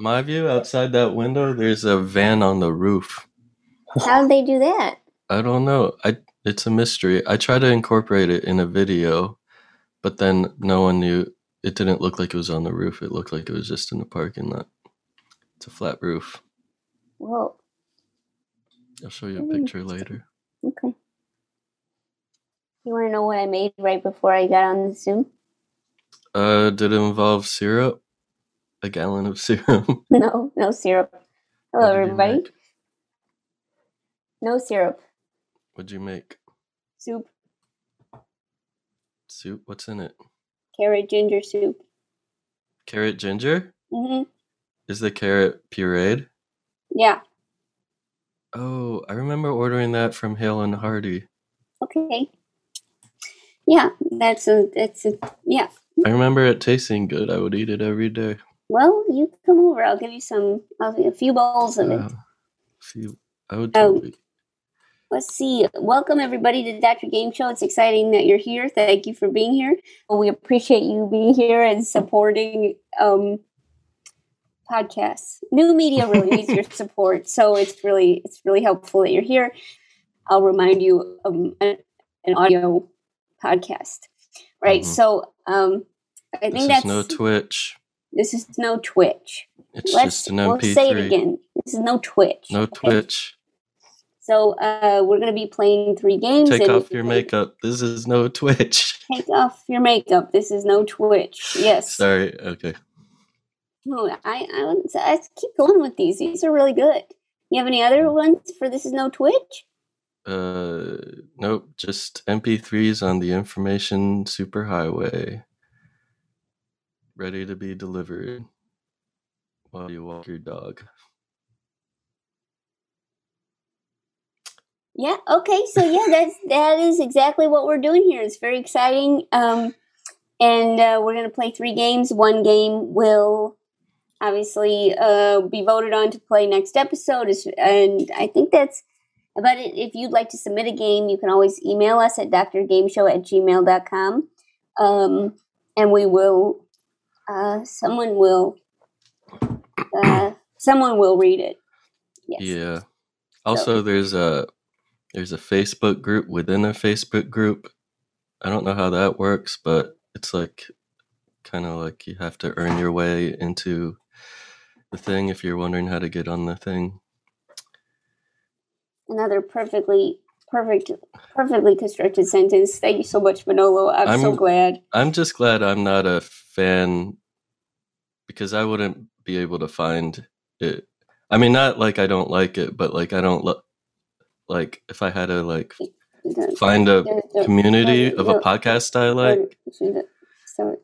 my view outside that window, there's a van on the roof. How did they do that? I don't know. I it's a mystery. I tried to incorporate it in a video, but then no one knew. It didn't look like it was on the roof. It looked like it was just in the parking lot. It's a flat roof. Well, I'll show you a Mm. picture later. okay. You want to know what I made right before I got on the Zoom? Uh, did it involve syrup? A gallon of syrup. No, no syrup. Hello, everybody. No syrup. What'd you make? Soup, Soup? What's in it? carrot ginger soup. Carrot ginger? hmm Is the carrot pureed? Yeah. Oh, I remember ordering that from Hale and Hearty. Okay. Yeah, that's a that's a yeah. I remember it tasting good. I would eat it every day. Well, you come over. I'll give you some. I'll give you a few bowls of it. Wow. Few- I would Oh. totally. Let's see. Welcome everybody to the Dr. Game Show. It's exciting that you're here. Thank you for being here. We appreciate you being here and supporting um, podcasts. New media really needs your support, so it's really it's really helpful that you're here. I'll remind you of an, an audio podcast, right? Mhm. So um, I think This that's no Twitch. This is no Twitch. It's Let's just an we'll say it again. This is no Twitch. No okay? Twitch. So uh, we're going to be playing three games. Take off your makeup. This is no Twitch. Take off your makeup. This is no Twitch. Yes. Sorry. Okay. No, I, I, wouldn't say- I keep going with these. These are really good. You have any other ones for This Is No Twitch? Uh, nope. Just MP3s on the information superhighway. Ready to be delivered while you walk your dog. Yeah. Okay. So yeah, that's that is exactly what we're doing here. It's very exciting. Um, and uh, we're going to play three games. One game will obviously uh, be voted on to play next episode. Is and I think that's about it. If you'd like to submit a game, you can always email us at drgameshow at gmail.com. Um, and we will, uh, someone will, uh, someone will read it. Yes. Yeah. Also, there's a there's a Facebook group within a Facebook group. I don't know how that works, but it's like kind of like you have to earn your way into the thing if you're wondering how to get on the thing. another perfectly perfect perfectly constructed sentence. Thank you so much manolo. I'm, so I'm- glad. I'm just glad I'm not a fan because I wouldn't be able to find it. I mean, not like I don't like it, but like I don't lo- like if I had to like find a community of a podcast I like, so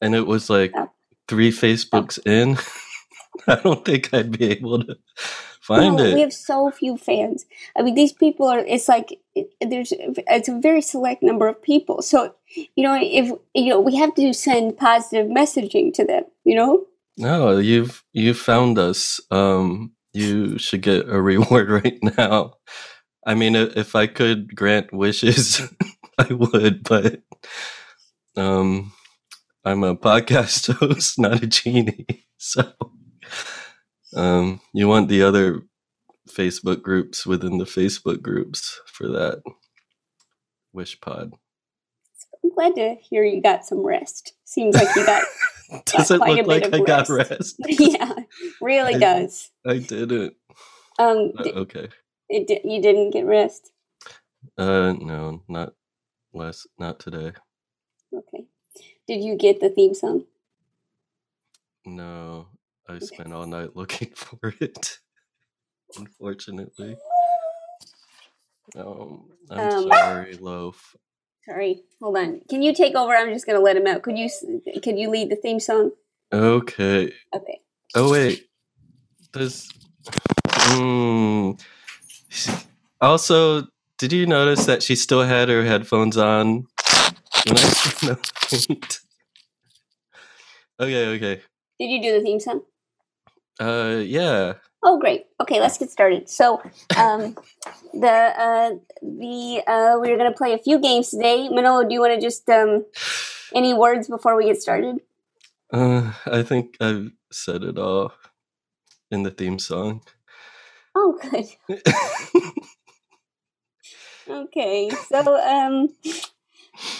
and it was like Oh. three Facebooks in, I don't think I'd be able to find no, we have so few fans i mean these people are it's like it, there's it's a very select number of people so you know if you know we have to send positive messaging to them you know No, you've you found us. Um, you should get a reward right now. I mean, if I could grant wishes, I would, but um, I'm a podcast host, not a genie. So, um, you want the other Facebook groups within the Facebook groups for that wish pod. i'm glad to hear you got some rest seems like you got Does it quite a look like I of got rest. rest? yeah really I- does I didn't. um Uh, okay. it, you didn't get rest Uh, no, not less, not today. Okay. Did you get the theme song? No, I spent all night looking for it. Unfortunately. Um, I'm Um, sorry, Loaf. Sorry, hold on. Can you take over? I'm just gonna let him out. Could you could you lead the theme song? Okay. Okay. Oh wait, this. Mm. Also, did you notice that she still had her headphones on? When I turned on the paint? okay, okay. Did you do the theme song? Uh, yeah. Oh, great. Okay, let's get started. So, um, the uh, the uh, we're gonna play a few games today. Manolo, do you want to just um, any words before we get started? Uh, I think I've said it all in the theme song. Oh, good. Okay, so um,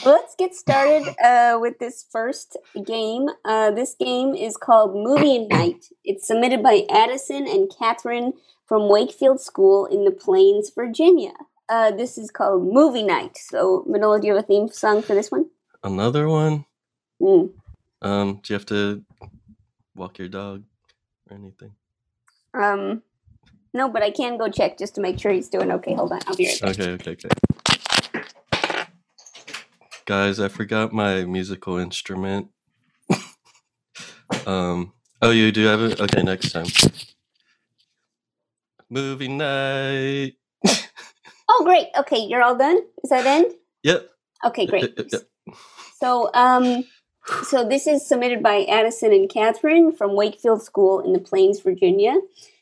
let's get started uh, with this first game. Uh, this game is called Movie Night. It's submitted by Addison and Catherine from Wakefield School in the Plains, Virginia. Uh, this is called Movie Night. So, Manolo, do you have a theme song for this one? Another one. Mm. Um, do you have to walk your dog or anything? Um, no, but I can go check just to make sure he's doing okay. Hold on, I'll be right back. Okay, okay, okay. Guys, I forgot my musical instrument. um. Oh, you do have it. Okay, next time. Movie night. Oh, great. Okay, you're all done. Is that end? Yep. Okay, great. Yep, yep, yep. So, um, so this is submitted by Addison and Catherine from Wakefield School in the Plains, Virginia.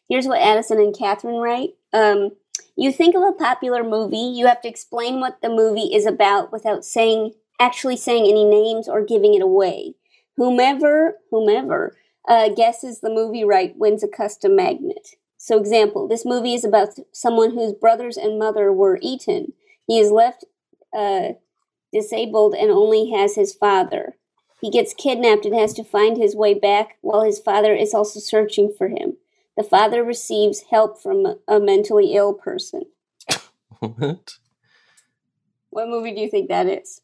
Here's what Addison and Catherine write. Um, you think of a popular movie, you have to explain what the movie is about without saying actually saying any names or giving it away. Whomever, whomever uh, guesses the movie right wins a custom magnet. So, example: this movie is about someone whose brothers and mother were eaten. He is left uh, disabled and only has his father. He gets kidnapped and has to find his way back while his father is also searching for him. The father receives help from a mentally ill person. What? What movie do you think that is?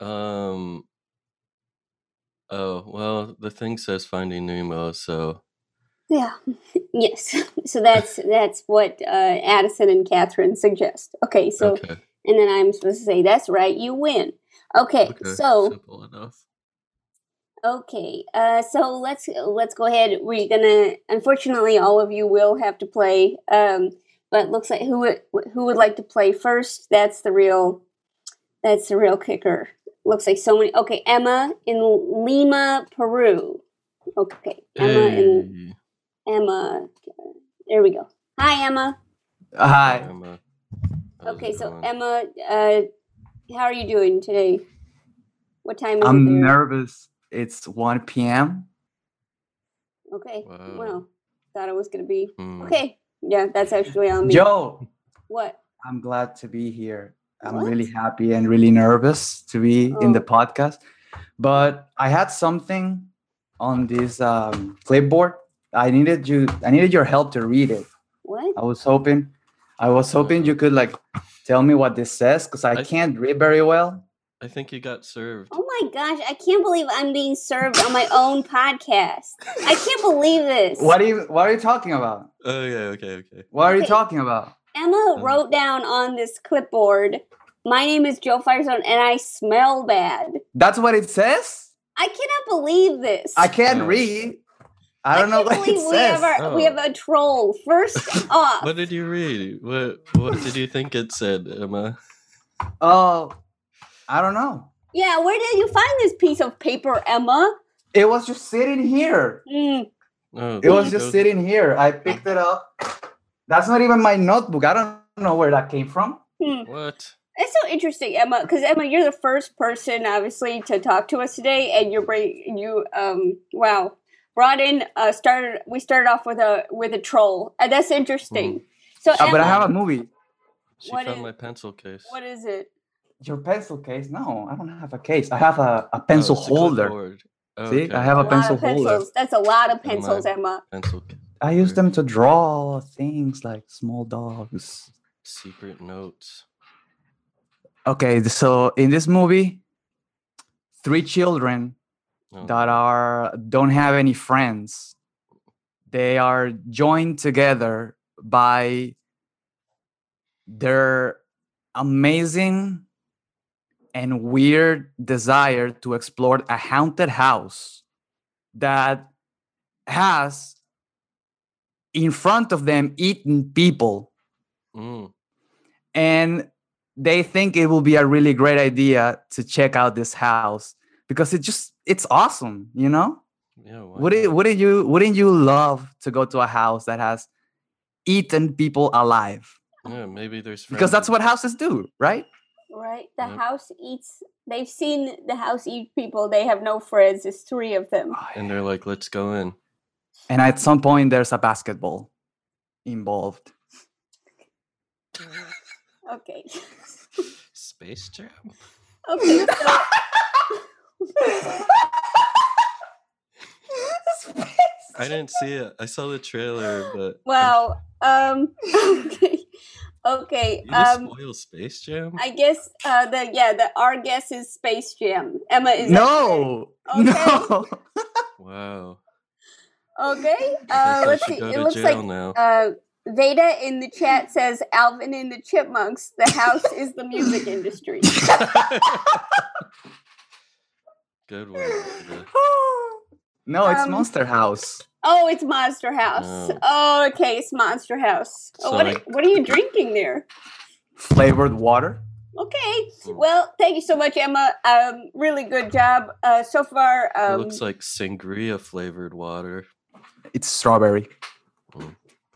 Um. Oh well, the thing says Finding Nemo, so Yeah. yes. So that's that's what uh, Addison and Catherine suggest. Okay, so okay. and then I'm supposed to say that's right, you win. Okay, Okay. so simple enough. Okay, uh, so let's let's go ahead. We're gonna. Unfortunately, all of you will have to play. Um, but looks like who would who would like to play first? That's the real. That's the real kicker. Looks like so many. Okay, Emma in Lima, Peru. Okay, Emma in Emma. There we go. Hi, Emma. Hi. Emma. How's Okay, so going? Emma, uh, how are you doing today? What time is it I'm there? nervous. It's 1 p.m. Okay. Wow. Well, thought it was gonna be Hmm. okay. Yeah, that's actually on me. Joe, What? I'm glad to be here. I'm What? really happy and really nervous to be in the Oh. podcast. But I had something on this um, clipboard. I needed you. I needed your help to read it. What? I was hoping. I was hoping you could like tell me what this says because I I- can't read very well. I think you got served. Oh my gosh, I can't believe I'm being served on my own podcast. I can't believe this. What are you? What are you talking about? Oh yeah, okay, okay. What are you talking about? Emma Um, wrote down on this clipboard, my name is Joe Firestone and I smell bad. That's what it says. I cannot believe this. I can't Oh. read. I don't know what it believe we says. have our, we Oh. have a troll. First off, What did you read? What What did you think it said, Emma? Oh, I don't know. yeah, where did you find this piece of paper, Emma? It was just sitting here. Mm, Oh, It was just go- sitting here. I picked it up. That's not even my notebook. I don't know where that came from. hmm. What? It's so interesting, Emma, because Emma, you're the first person, obviously, to talk to us today, and you're bring you um wow brought in uh started we started off with a with a troll, and that's interesting. So, Uh, but I have a movie. She What found is- my pencil case. what is it? Your pencil case? No, I don't have a case. I have a, a pencil Oh, it's a holder. Oh, See, okay. I have A a pencil holder. That's a lot of pencils, mind. Emma. pencil. I use them to draw things like small dogs. Secret notes. Okay, so in this movie, three children Oh, that are don't have any friends. They are joined together by their amazing and weird desire to explore a haunted house that has in front of them eaten people. Mm, and they think it will be a really great idea to check out this house because it just it's awesome you know? Yeah. Wouldn't wouldn't you wouldn't you love to go to a house that has eaten people alive? Yeah, maybe there's because that's what houses do right Right. The Yep. house eats. They've seen the house eat people. They have no friends. It's three of them. And they're like, let's go in. And at some point, there's a basketball involved. Okay. Space Jam? Okay. So, I didn't see it. I saw the trailer, but wow. Um. Okay. Okay. you Um. spoil Space Jam? I guess uh the yeah the our guess is Space Jam. Emma is no, Okay. no. Wow. okay. Uh, let's see. It looks like now. uh Veda in the chat says Alvin and the Chipmunks. The house is the music industry. Good one. Veda. no, it's Um, Monster House. Oh, it's Monster House. Oh. Oh, okay, it's Monster House. Oh, what, So are, what are you drinking there? Flavored water. Okay. Hmm. Well, thank you so much, Emma. Um, really good job uh, so far. it Um, looks like sangria flavored water. It's strawberry.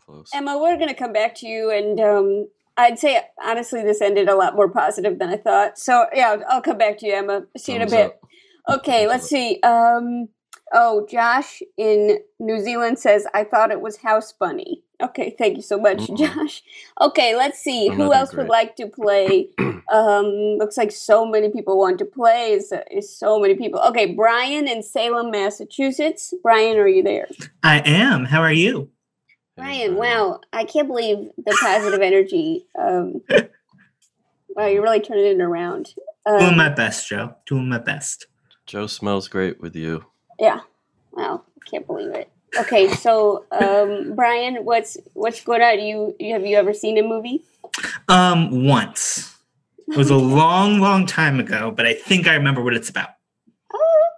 Close. Emma, we're going to come back to you, and um, I'd say honestly, this ended a lot more positive than I thought. So yeah, I'll come back to you, Emma. See you in a bit. up. Okay, Thumbs let's up. see. Um, oh, Josh in New Zealand says, "I thought it was House Bunny." Okay, thank you so much, Mm-mm. Josh. Okay, let's see who Another else would like to play. um, looks like so many people want to play. Is is so many people? Okay, Brian in Salem, Massachusetts. Brian, are you there? I am. How are you? Brian, wow, I can't believe the positive energy. Um, wow, you're really turning it around. Doing Um, my best, Joe. Doing my best. Joe smells great with you. Yeah. Wow. I can't believe it. Okay, so um, Brian, what's what's going on? You, you have you ever seen a movie? Um, once. It was a long, long time ago, but I think I remember what it's about.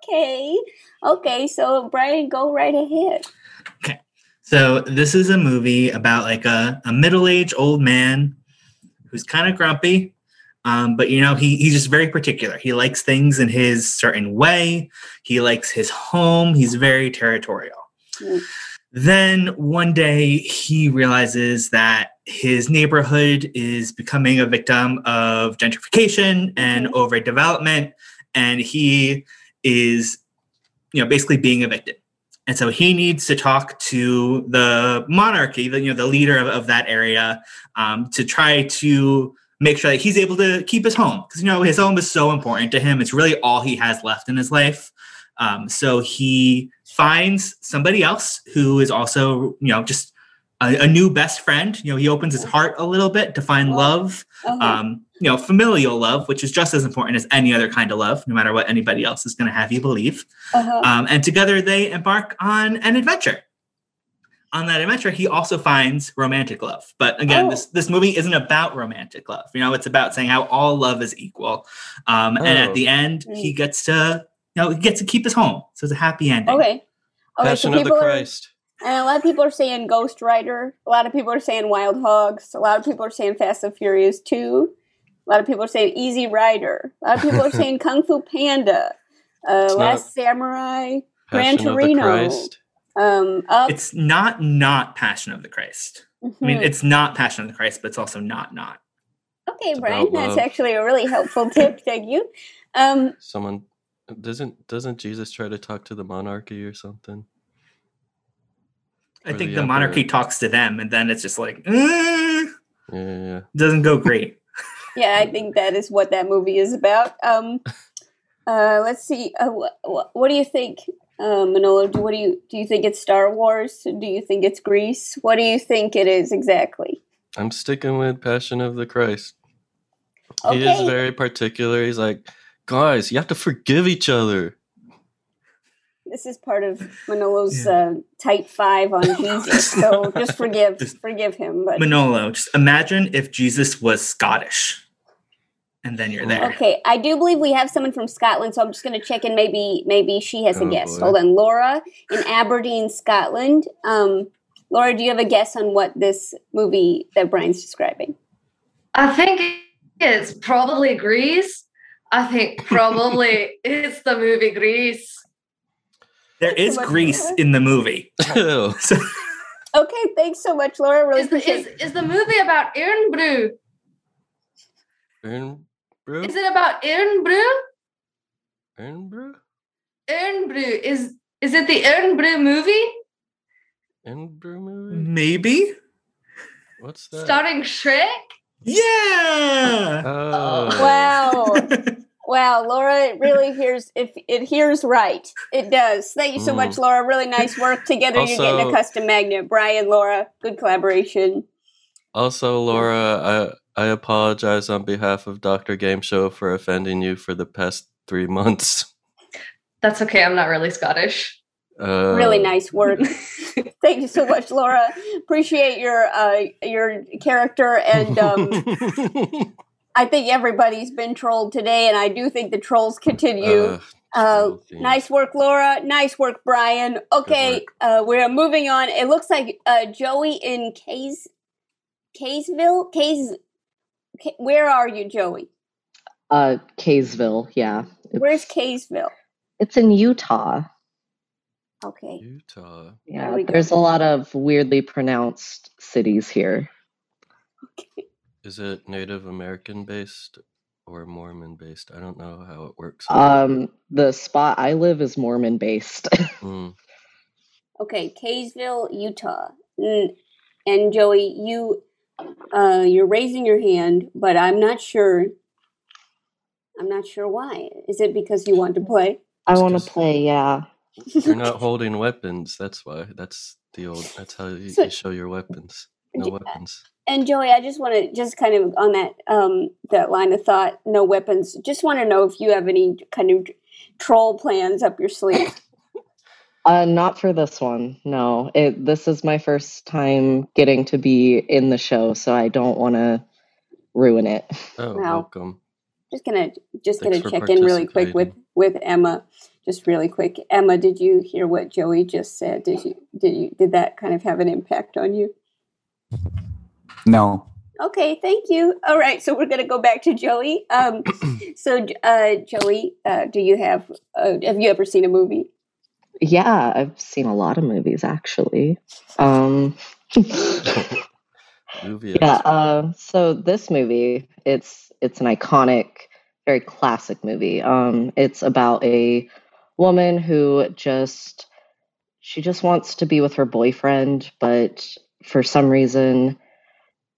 Okay. Okay, so Brian, go right ahead. Okay. So this is a movie about like a, a middle-aged old man who's kind of grumpy. Um, but you know, he he's just very particular. He likes things in his certain way. He likes his home. He's very territorial. Mm. Then one day he realizes that his neighborhood is becoming a victim of gentrification and Mhm. overdevelopment, and he is, you know, basically being evicted. And so he needs to talk to the monarchy, the you know the leader of, of that area, um, to try to make sure that he's able to keep his home because you know his home is so important to him. It's really all he has left in his life. Um, so he finds somebody else who is also you know just a, a new best friend. You know he opens his heart a little bit to find love Uh-huh. um, you know, familial love, which is just as important as any other kind of love, no matter what anybody else is going to have you believe. uh-huh. Um, and together they embark on an adventure. On that adventure, he also finds romantic love. But again, Oh. this this movie isn't about romantic love. You know, it's about saying how all love is equal. Um, And at Oh. the end, Mm. he gets to, you know, he gets to keep his home. So it's a happy ending. okay. Okay, Passion so of the people are, Christ. and a lot of people are saying Ghost Rider. A lot of people are saying Wild Hogs. A lot of people are saying Fast and Furious 2. A lot of people are saying Easy Rider. A lot of people are saying Kung Fu Panda. Uh, Last Samurai. Gran Passion of the Torino. Christ. Um, up. It's not not Passion of the Christ. I mean, Mhm. it's not Passion of the Christ, but it's also not not. Okay, It's Brian, that's love. actually a really helpful tip. Thank you. Um, Someone doesn't doesn't Jesus try to talk to the monarchy or something? I Or think the the, monarchy talks to them, and then it's just like, "Mm," Yeah, yeah, yeah. doesn't go great. yeah, I think that is what that movie is about. Um, uh, let's see. Uh, wh- wh- what do you think, uh, Manolo? Do, what do you do? You think it's Star Wars? Do you think it's Grease? What do you think it is exactly? I'm sticking with Passion of the Christ. He is very particular. He's like, guys, you have to forgive each other. This is part of Manolo's uh, tight five on Jesus. So just forgive, Just- forgive him. But Manolo, just imagine if Jesus was Scottish, and then you're there. Okay, I do believe we have someone from Scotland, so I'm just going to check in. Maybe, maybe she has a Oh, guess. boy. Hold on, Laura in Aberdeen, Scotland. Um, Laura, do you have a guess on what this movie that Brian's describing? I think it's probably Grease. I think probably it's the movie Grease. There Thanks is much, Greece Laura. in the movie. So Okay, thanks so much, Laura. Really Is the, is, is the movie about Irn-Bru? Ern- Brew? Is it about Irn-Bru? Irn-Bru? Irn-Bru is is it the Irn-Bru movie Irn-Bru movie? Maybe. What's that? starring Shrek? Yeah. Oh. Wow. Wow, Laura it really hears if it hears right. It does. Thank you so Mm. much, Laura. Really nice work together. You're getting a custom magnet. Brian, Laura, good collaboration. Also, Laura, I I apologize on behalf of Doctor Game Show for offending you for the past three months. That's okay. I'm not really Scottish. Uh, Really nice work. Thank you so much, Laura. Appreciate your uh, your character, and um, I think everybody's been trolled today, and I do think the trolls continue. Uh, Uh, nice work, Laura. Nice work, Brian. Okay, uh, we're moving on. It looks like uh, Joey in Kays, Kaysville. Kays, K- where are you, Joey? Uh, Kaysville, yeah. Where's Kaysville? It's in Utah. Okay. Utah. Yeah, we go. there's a lot of weirdly pronounced cities here. Okay. Is it Native American based or Mormon based? I don't know how it works. Um, the spot I live is Mormon based. Mm. Okay, Kaysville, Utah. Mm, And Joey, you uh, you're raising your hand, but I'm not sure. I'm not sure why. Is it because you want to play? I want to play, yeah. You're not holding weapons. That's why. That's the old. That's how you, So- you show your weapons. No weapons. And Joey, I just want to just kind of on that um, that line of thought, no weapons. Just want to know if you have any kind of troll plans up your sleeve. Uh, not for this one. No, it. This is my first time getting to be in the show, so I don't want to ruin it. Oh, Wow. welcome. just gonna just Thanks gonna check in really quick with with Emma. Just really quick, Emma, did you hear what Joey just said? Did you did you did that kind of have an impact on you? No. Okay, thank you. All right, so we're gonna go back to Joey. Um, so uh, Joey, uh, do you have uh, have you ever seen a movie? Yeah, I've seen a lot of movies actually. Um, Movie. yeah. Uh, so this movie, it's it's an iconic, very classic movie. Um, it's about a woman who just she just wants to be with her boyfriend, but for some reason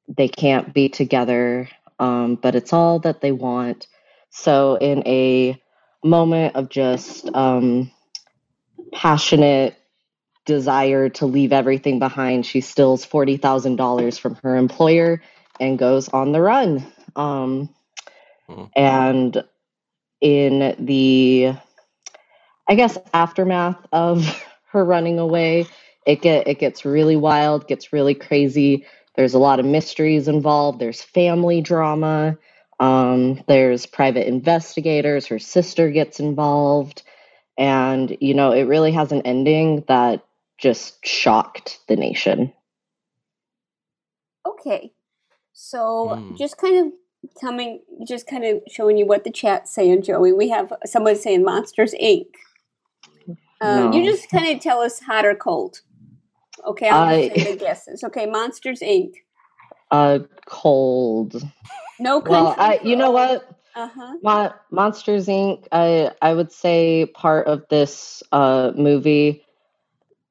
they can't be together. Um, but it's all that they want. So in a moment of just um, passionate desire to leave everything behind, she steals forty thousand dollars from her employer and goes on the run. Um, Hmm. and in the, I guess aftermath of her running away, it get it gets really wild, gets really crazy. There's a lot of mysteries involved. There's family drama. Um, there's private investigators. Her sister gets involved, and you know it really has an ending that just shocked the nation. Okay, so Hmm. just kind of coming, just kind of showing you what the chat's saying, Joey. We have someone saying Monsters Inc. Uh, You just kind of tell us hot or cold. Okay, I'll I- just say the guesses. Okay, Monsters Inc. Uh, cold. No Well. I, you know what? Uh huh. Mon- Monsters Inc. I I would say part of this uh, movie.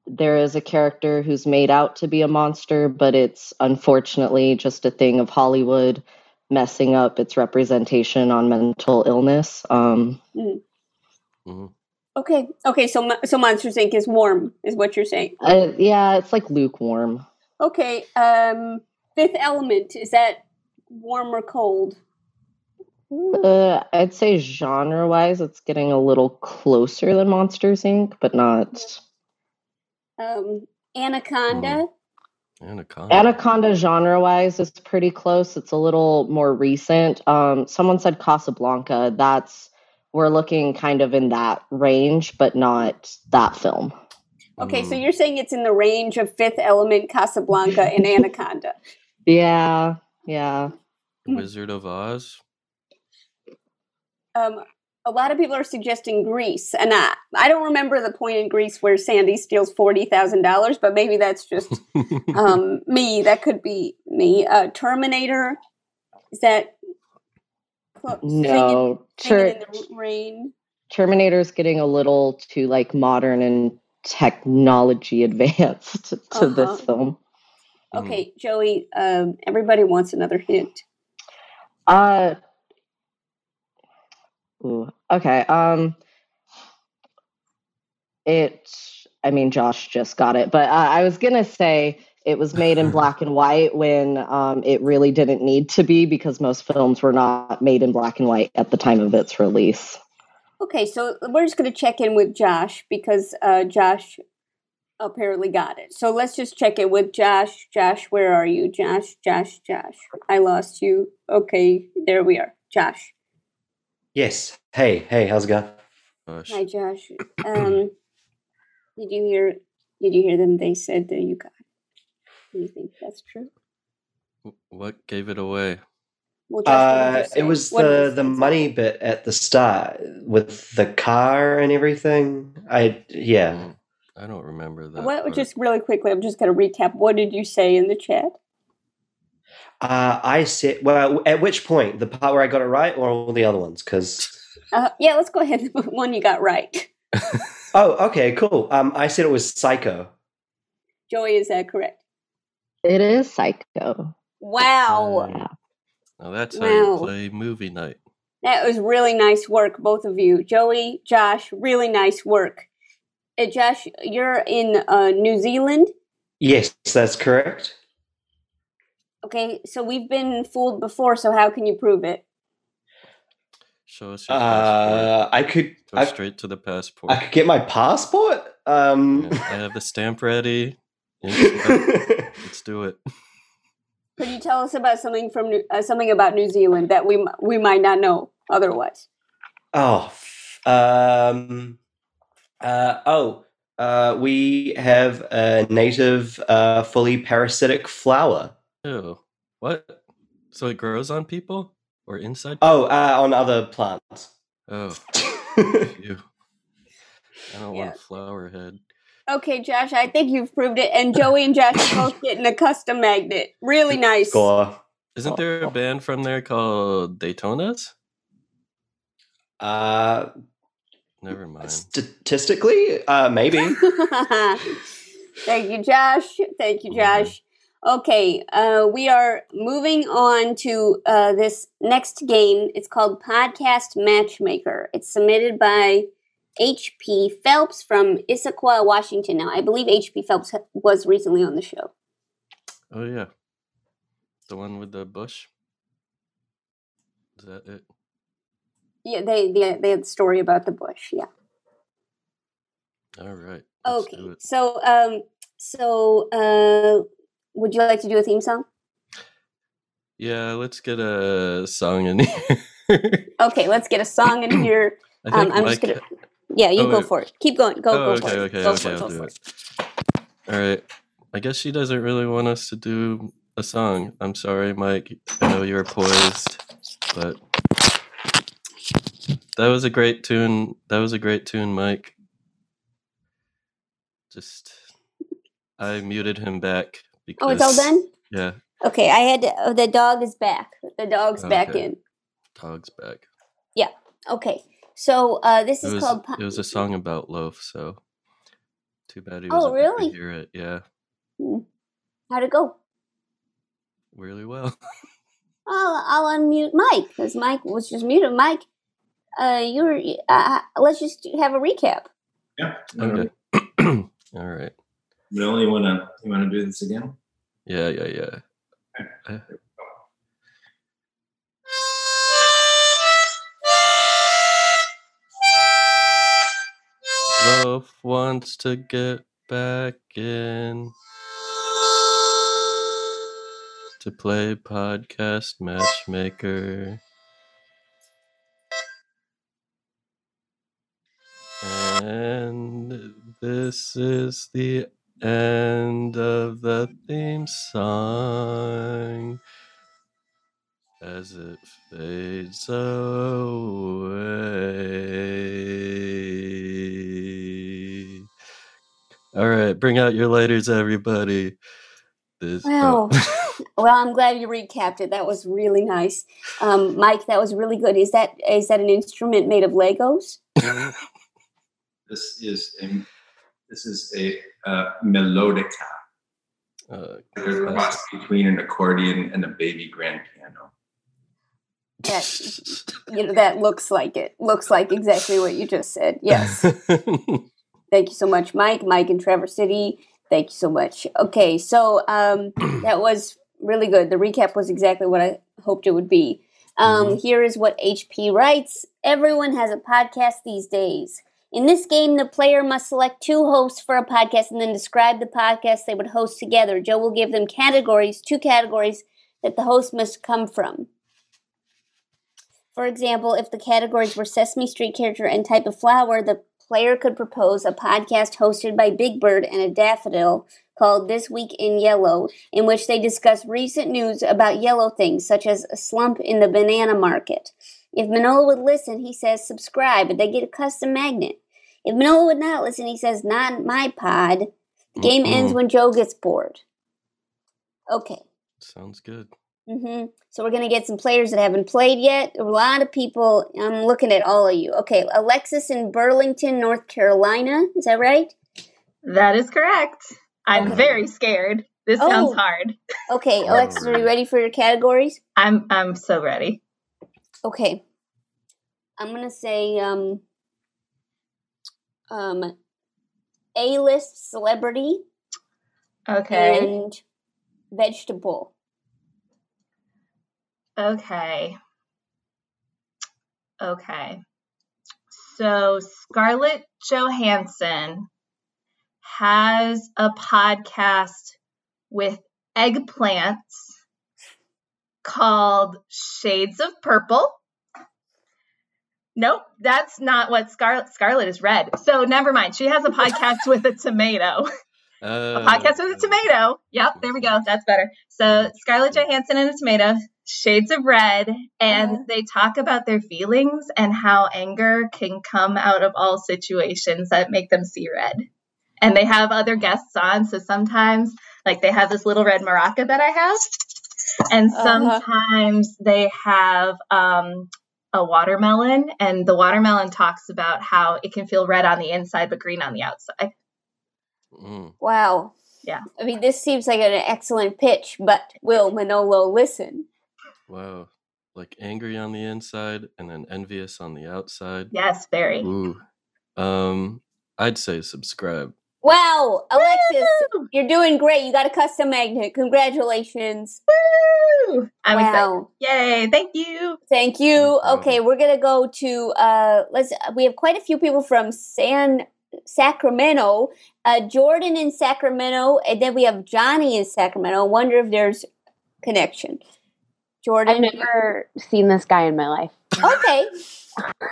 There is a character who's made out to be a monster, but it's unfortunately just a thing of Hollywood messing up its representation on mental illness. Um, Mhm. Okay. Okay. So, so Monsters Inc. is warm, is what you're saying. uh, yeah, it's like lukewarm. Okay. Um, Fifth Element is that warm or cold? Uh, I'd say genre-wise, it's getting a little closer than Monsters Inc., but not. Um, Anaconda. Anaconda. Anaconda genre wise is pretty close. It's a little more recent. Um, someone said Casablanca. That's we're looking kind of in that range, but not that film. Okay, so Mm. you're saying it's in the range of Fifth Element, Casablanca, and Anaconda. Yeah, yeah. Wizard of Oz. Um, a lot of people are suggesting Grease, and I, I don't remember the point in Grease where Sandy steals forty thousand dollars, but maybe that's just um, me. That could be me. Uh, Terminator. Is that Clo- No, singing Ter- in the rain. Terminator's getting a little too like modern and technology advanced to Uh-huh. this film. Okay, Joey. Um, everybody wants another hint. Uh ooh, okay. Um it I mean Josh just got it, but uh, I was going to say it was made in black and white when um it really didn't need to be because most films were not made in black and white at the time of its release. Okay, so we're just going to check in with Josh because uh, Josh apparently got it. So let's just check in with Josh. Josh, where are you? Josh, Josh, Josh. I lost you. Okay, there we are. Josh. Yes. Hey, hey, how's it going? Gosh. Hi, Josh. Um, did you hear? Did you hear them? They said that you got. Do you think that's true? What gave it away? Well, Josh, what did you Uh, it was What the you the say? money bit at the start with the car and everything. I yeah. Mm, I don't remember that. What? part. Just really quickly, I'm just going to recap. What did you say in the chat? Uh, I said well. At which point, the part where I got it right, or all the other ones? Because Uh, yeah, let's go ahead. with One you got right. oh, okay, cool. Um, I said it was Psycho. Joey, is that correct? It is Psycho. Wow. Yeah. Now that's how you play movie night. That was really nice work, both of you. Joey, Josh, really nice work. Uh, Josh, you're in uh, New Zealand. Yes, that's correct. Okay, so we've been fooled before, so how can you prove it? Show us your passport. Uh, I could Go I, straight to the passport. I could get my passport. Um, Yeah, I have the stamp ready. Let's let's do it. Could you tell us about something from uh, something about New Zealand that we m- we might not know otherwise? Oh, um, uh, oh, uh, we have a native, uh, fully parasitic flower. Ew. What? So it grows on people or inside? Oh, uh, on other plants. Oh, you. I don't Yeah. want a flower head. Okay, Josh, I think you've proved it, and Joey and Josh are both getting a custom magnet. Really nice. Score. Isn't there a band from there called Daytonas? Uh, Never mind. statistically, uh, maybe. Thank you, Josh. Thank you, Josh. Okay, uh, we are moving on to uh, this next game. It's called Podcast Matchmaker. It's submitted by H.P. Phelps from Issaquah, Washington. Now, I believe H.P. Phelps was recently on the show. Oh yeah, the one with the bush. Is that it? Yeah, they they, they had the story about the bush. Yeah. All right. Okay. So, um, so uh, would you like to do a theme song? Yeah, let's get a song in here. Okay, let's get a song in here. Um, I'm just gonna. Yeah, you Oh, go wait. for it. Keep going. Go, Oh, go for okay, it. go okay, for it. Go for it. All right. I guess she doesn't really want us to do a song. I'm sorry, Mike. I know you're poised, but that was a great tune. That was a great tune, Mike. Just I muted him back because Oh, it's all done. Yeah, Okay, I had to, oh, the dog is back. The dog's back Okay. in. dog's back. Yeah. Okay, so uh, this It is was called. po- it was a song about loaf, so too bad he Oh, wasn't really? to hear it. Yeah, How'd it go? really well. I'll, I'll unmute Mike because Mike was just muted. Mike, uh, you're. Uh, let's just have a recap. Yeah. Okay. all right. Will you wanna you wanna do this again? Yeah, yeah, yeah. Love wants to get back in to play podcast matchmaker. And this is the end of the theme song as it fades away. All right, bring out your lighters, everybody. This oh. Wow. Well, I'm glad you recapped it. That was really nice, um, Mike. That was really good. Is that is that an instrument made of Legos? This is a this is a uh, melodica. Uh, There's a cross between an accordion and a baby grand piano. That you know that looks like it. Looks like exactly what you just said. Yes. Thank you so much, Mike. Mike in Traverse City. Thank you so much. Okay, so um, that was really good. The recap was exactly what I hoped it would be. Um, Here is what HP writes Everyone has a podcast these days. In this game, the player must select two hosts for a podcast and then describe the podcast they would host together. Joe will give them categories, two categories that the host must come from. For example, if the categories were Sesame Street character and type of flower, the player could propose a podcast hosted by Big Bird and a daffodil called This Week in Yellow, in which they discuss recent news about yellow things, such as a slump in the banana market. If Manolo would listen, he says subscribe, and they get a custom magnet. If Manolo would not listen, he says not my pod. The game ends Mm-mm. when Joe gets bored. Okay. Sounds good. hmm So we're gonna get some players that haven't played yet. A lot of people. I'm looking at all of you. Okay, Alexis in Burlington, North Carolina. Is that right? That is correct. I'm Okay. very scared. This sounds Oh. hard. Okay, Alexis, are you ready for your categories? I'm I'm so ready. Okay. I'm gonna say um um A list celebrity Okay. and vegetable. Okay. Okay. So Scarlett Johansson has a podcast with eggplants called Shades of Purple. Nope, that's not what Scarlet Scarlet is red. So never mind. She has a podcast with a tomato. Uh, A podcast with a tomato. Yep, there we go. That's better. So Scarlett Johansson and a tomato, shades of red, and Uh-huh. they talk about their feelings and how anger can come out of all situations that make them see red. And they have other guests on, so sometimes like they have this little red maraca that I have, and Uh-huh. sometimes they have um, a watermelon, and the watermelon talks about how it can feel red on the inside but green on the outside. Mm. Wow. Yeah. I mean, this seems like an excellent pitch, but will Manolo listen? Wow. Like angry on the inside and then envious on the outside. Yes, very. Ooh. Um, I'd say subscribe. Wow, Alexis, Woo! you're doing great. You got a custom magnet. Congratulations. Woo! I'm excited. Yay! Thank you. Thank you. Okay, we're gonna go to uh let's we have quite a few people from San Sacramento. Uh Jordan in Sacramento, and then we have Johnny in Sacramento. I wonder if there's connection. Jordan. I've never seen this guy in my life. Okay.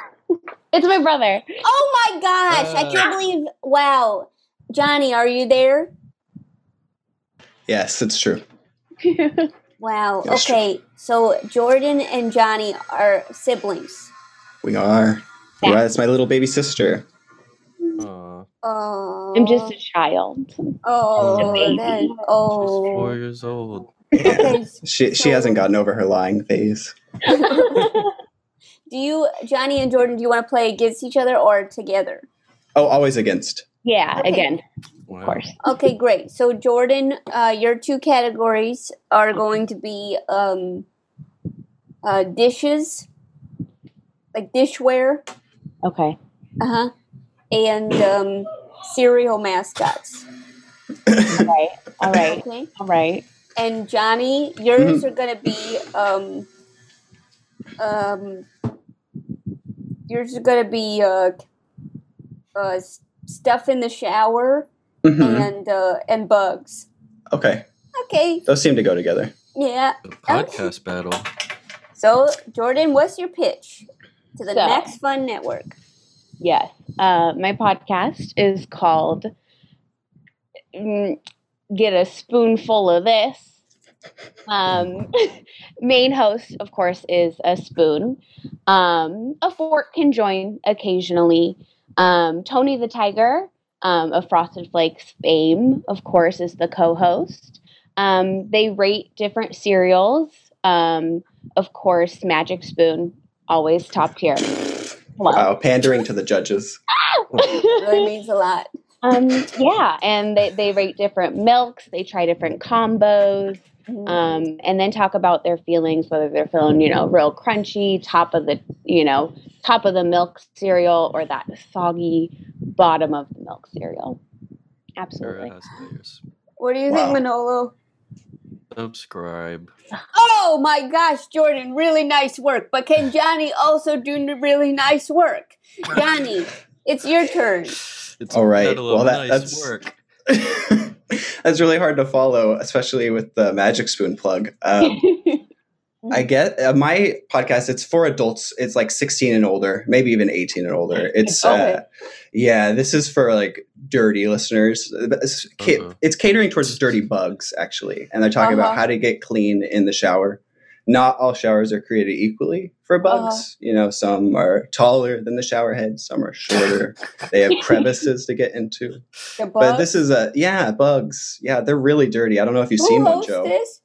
It's my brother. Oh my gosh, I can't Uh. believe wow. Johnny, are you there? Yes, it's true. Wow. Yes, sure. Okay. So Jordan and Johnny are siblings. We are. Yeah. Yeah, it's my little baby sister. Aw, Oh. I'm just a child. Oh, baby. that, she's oh. four years old. Okay. She she So- hasn't gotten over her lying phase. Do you, Johnny and Jordan, do you want to play against each other or together? Oh, always against. Yeah, Okay. again, Wow. of course. Okay, great. So Jordan, uh, your two categories are going to be um, uh, dishes, like dishware, Okay. uh huh, and um, cereal mascots. All right. All right. Okay. All right. And Johnny, yours are going to be um, um, yours are going to be uh, uh, s- stuff in the shower Mhm. and uh, and bugs. Okay, Okay. those seem to go together. Yeah. The podcast battle. So, Jordan, what's your pitch to the So- Max Fun Network? Yes. Uh, my podcast is called mm, Get a Spoonful of This. Um, main host, of course, is a spoon. Um, a fork can join occasionally. Um, Tony the Tiger um, of Frosted Flakes fame, of course, is the co host. Um, they rate different cereals. Um, of course, Magic Spoon, always top tier. Hello. Wow, pandering to the judges. really means a lot. Um, yeah, and they, they rate different milks. They try different combos. Um, and then talk about their feelings, whether they're feeling you know real crunchy, top of the you know top of the milk cereal, or that soggy bottom of the milk cereal. Absolutely. Sarah has layers. What do you Wow. think, Manolo? Subscribe. Oh my gosh, Jordan, really nice work. But can Johnny also do really nice work? Johnny, it's your turn. It's All a right. medal of Well, that, nice that's work. that's really hard to follow, especially with the Magic Spoon plug. Um, I get uh, my podcast. It's for adults. It's like 16 and older, maybe even 18 and older. It's Okay. uh, yeah. This is for like dirty listeners. It's, ca- Uh-huh. it's catering towards dirty bugs actually, and they're talking about Uh-huh. how to get clean in the shower. Not all showers are created equally for bugs. Uh-huh. You know, some are taller than the shower head, some are shorter. they have crevices to get into. The But this is a yeah, bugs. Yeah, they're really dirty. I don't know if you've Who seen one, Joe. this?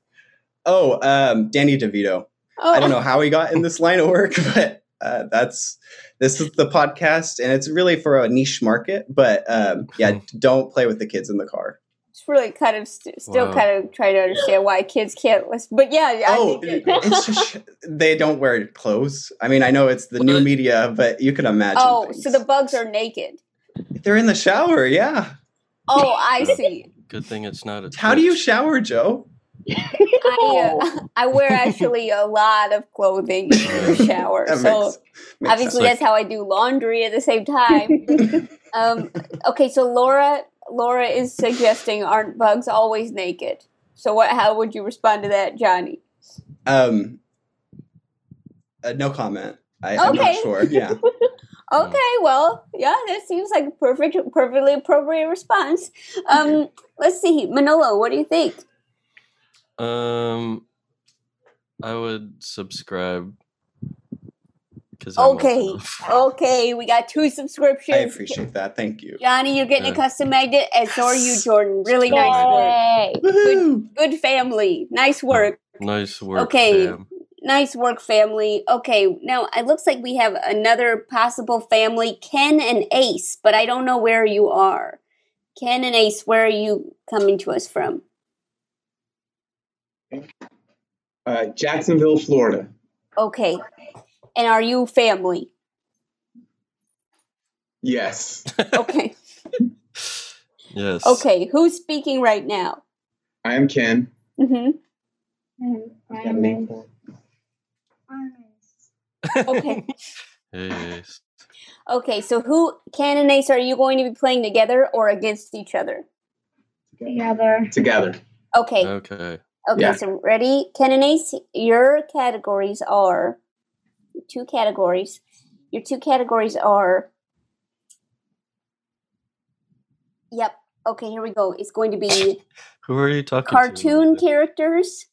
Oh, um, Danny DeVito. Oh, I don't know how he got in this line of work, but uh, that's this is the podcast, and it's really for a niche market. But um, yeah, don't play with the kids in the car. It's really kind of st- still Wow. kind of trying to understand why kids can't listen. But yeah, I oh, think it's just they don't wear clothes. I mean, I know it's the new media, but you can imagine. oh, things. so the bugs are naked. they're in the shower. Yeah. Oh, I see. Good thing it's not a. How do you shower, Joe? I, uh, I wear actually a lot of clothing in the shower, That so makes- makes obviously sense. that's how I do laundry at the same time. um, okay, so Laura, Laura is suggesting aren't bugs always naked? So what? How would you respond to that, Johnny? Um, uh, no comment. I, I'm not Okay. sure. Yeah. Okay, well, yeah, that seems like a perfect, perfectly appropriate response. Um, let's see, Manolo, what do you think? Um, I would subscribe. Because Okay, okay, we got two subscriptions. I appreciate that. Thank you. Johnny, you're getting a custom magnet, and so are you, Jordan. Really nice work. Yay! Woohoo! Good family. Nice work. Nice work. Okay. fam. Nice work, family. Okay, now it looks like we have another possible family, Ken and Ace, but I don't know where you are. Ken and Ace, where are you coming to us from? Uh, Jacksonville, Florida. Okay. And are you family? Yes. Okay. Yes. okay, who's speaking right now? I am Ken. hmm Got a name for it? Okay. Yes. Okay, so who, Ken and Ace, are you going to be playing together or against each other? Together. Together. Okay. Okay. Okay, Yeah. so ready? Ken and Ace, your categories are two categories. Your two categories are. Yep. Okay, here we go. It's going to be Who are you talking cartoon to? characters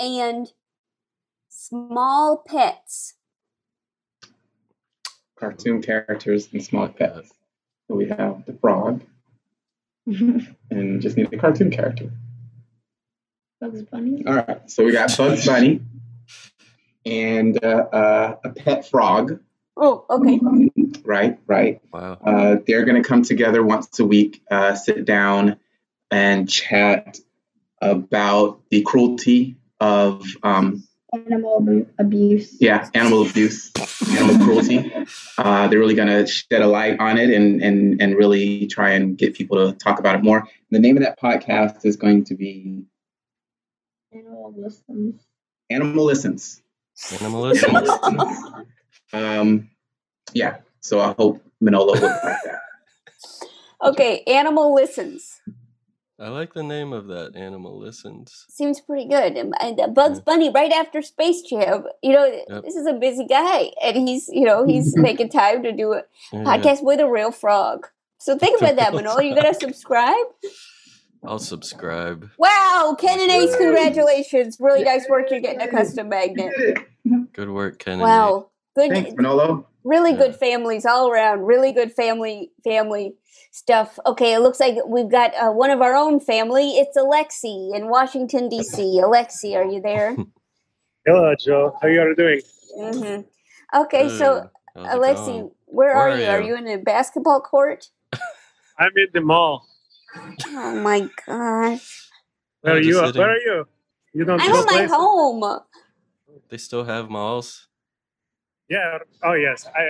and small pets. Cartoon characters and small pets. So we have the frog, and just need a cartoon character. Bugs Bunny. All right. So we got Bugs Bunny and uh, uh, a pet frog. Oh, okay. Right. Right. Wow. Uh, they're going to come together once a week, uh, sit down and chat about the cruelty of, um, Animal abuse. yeah, animal abuse, animal cruelty. Uh, they're really going to shed a light on it and, and, and really try and get people to talk about it more. The name of that podcast is going to be Animal listens. Animal Listens. Animalism. Um, yeah. So I hope Manolo would like that. Okay, Animal Listens. I like the name of that. Animal listens. Seems pretty good. And, and Bugs Bunny, right after Space Jam, you know, Yep. this is a busy guy, and he's, you know, he's making time to do a Yeah. podcast with a real frog. So think about that, Manolo. You gonna subscribe? I'll subscribe. Wow, Ken and Ace, congratulations! Really nice work. You're getting a custom magnet. Good work, Kennedy. Wow, good, Thanks, Manolo. really good families all around. Really good family family stuff. Okay, it looks like we've got uh, one of our own family. It's Alexi in Washington D.C. Alexi, are you there? Hello, Joe. How are you are doing? hmm Okay, so Hey, how's Alexi, where, Where are are you? Are you? you in a basketball court? I'm in the mall. Oh my gosh! Where are you? sitting. Where are you? You don't I'm know at my home. They still have malls. Yeah. Oh yes. I.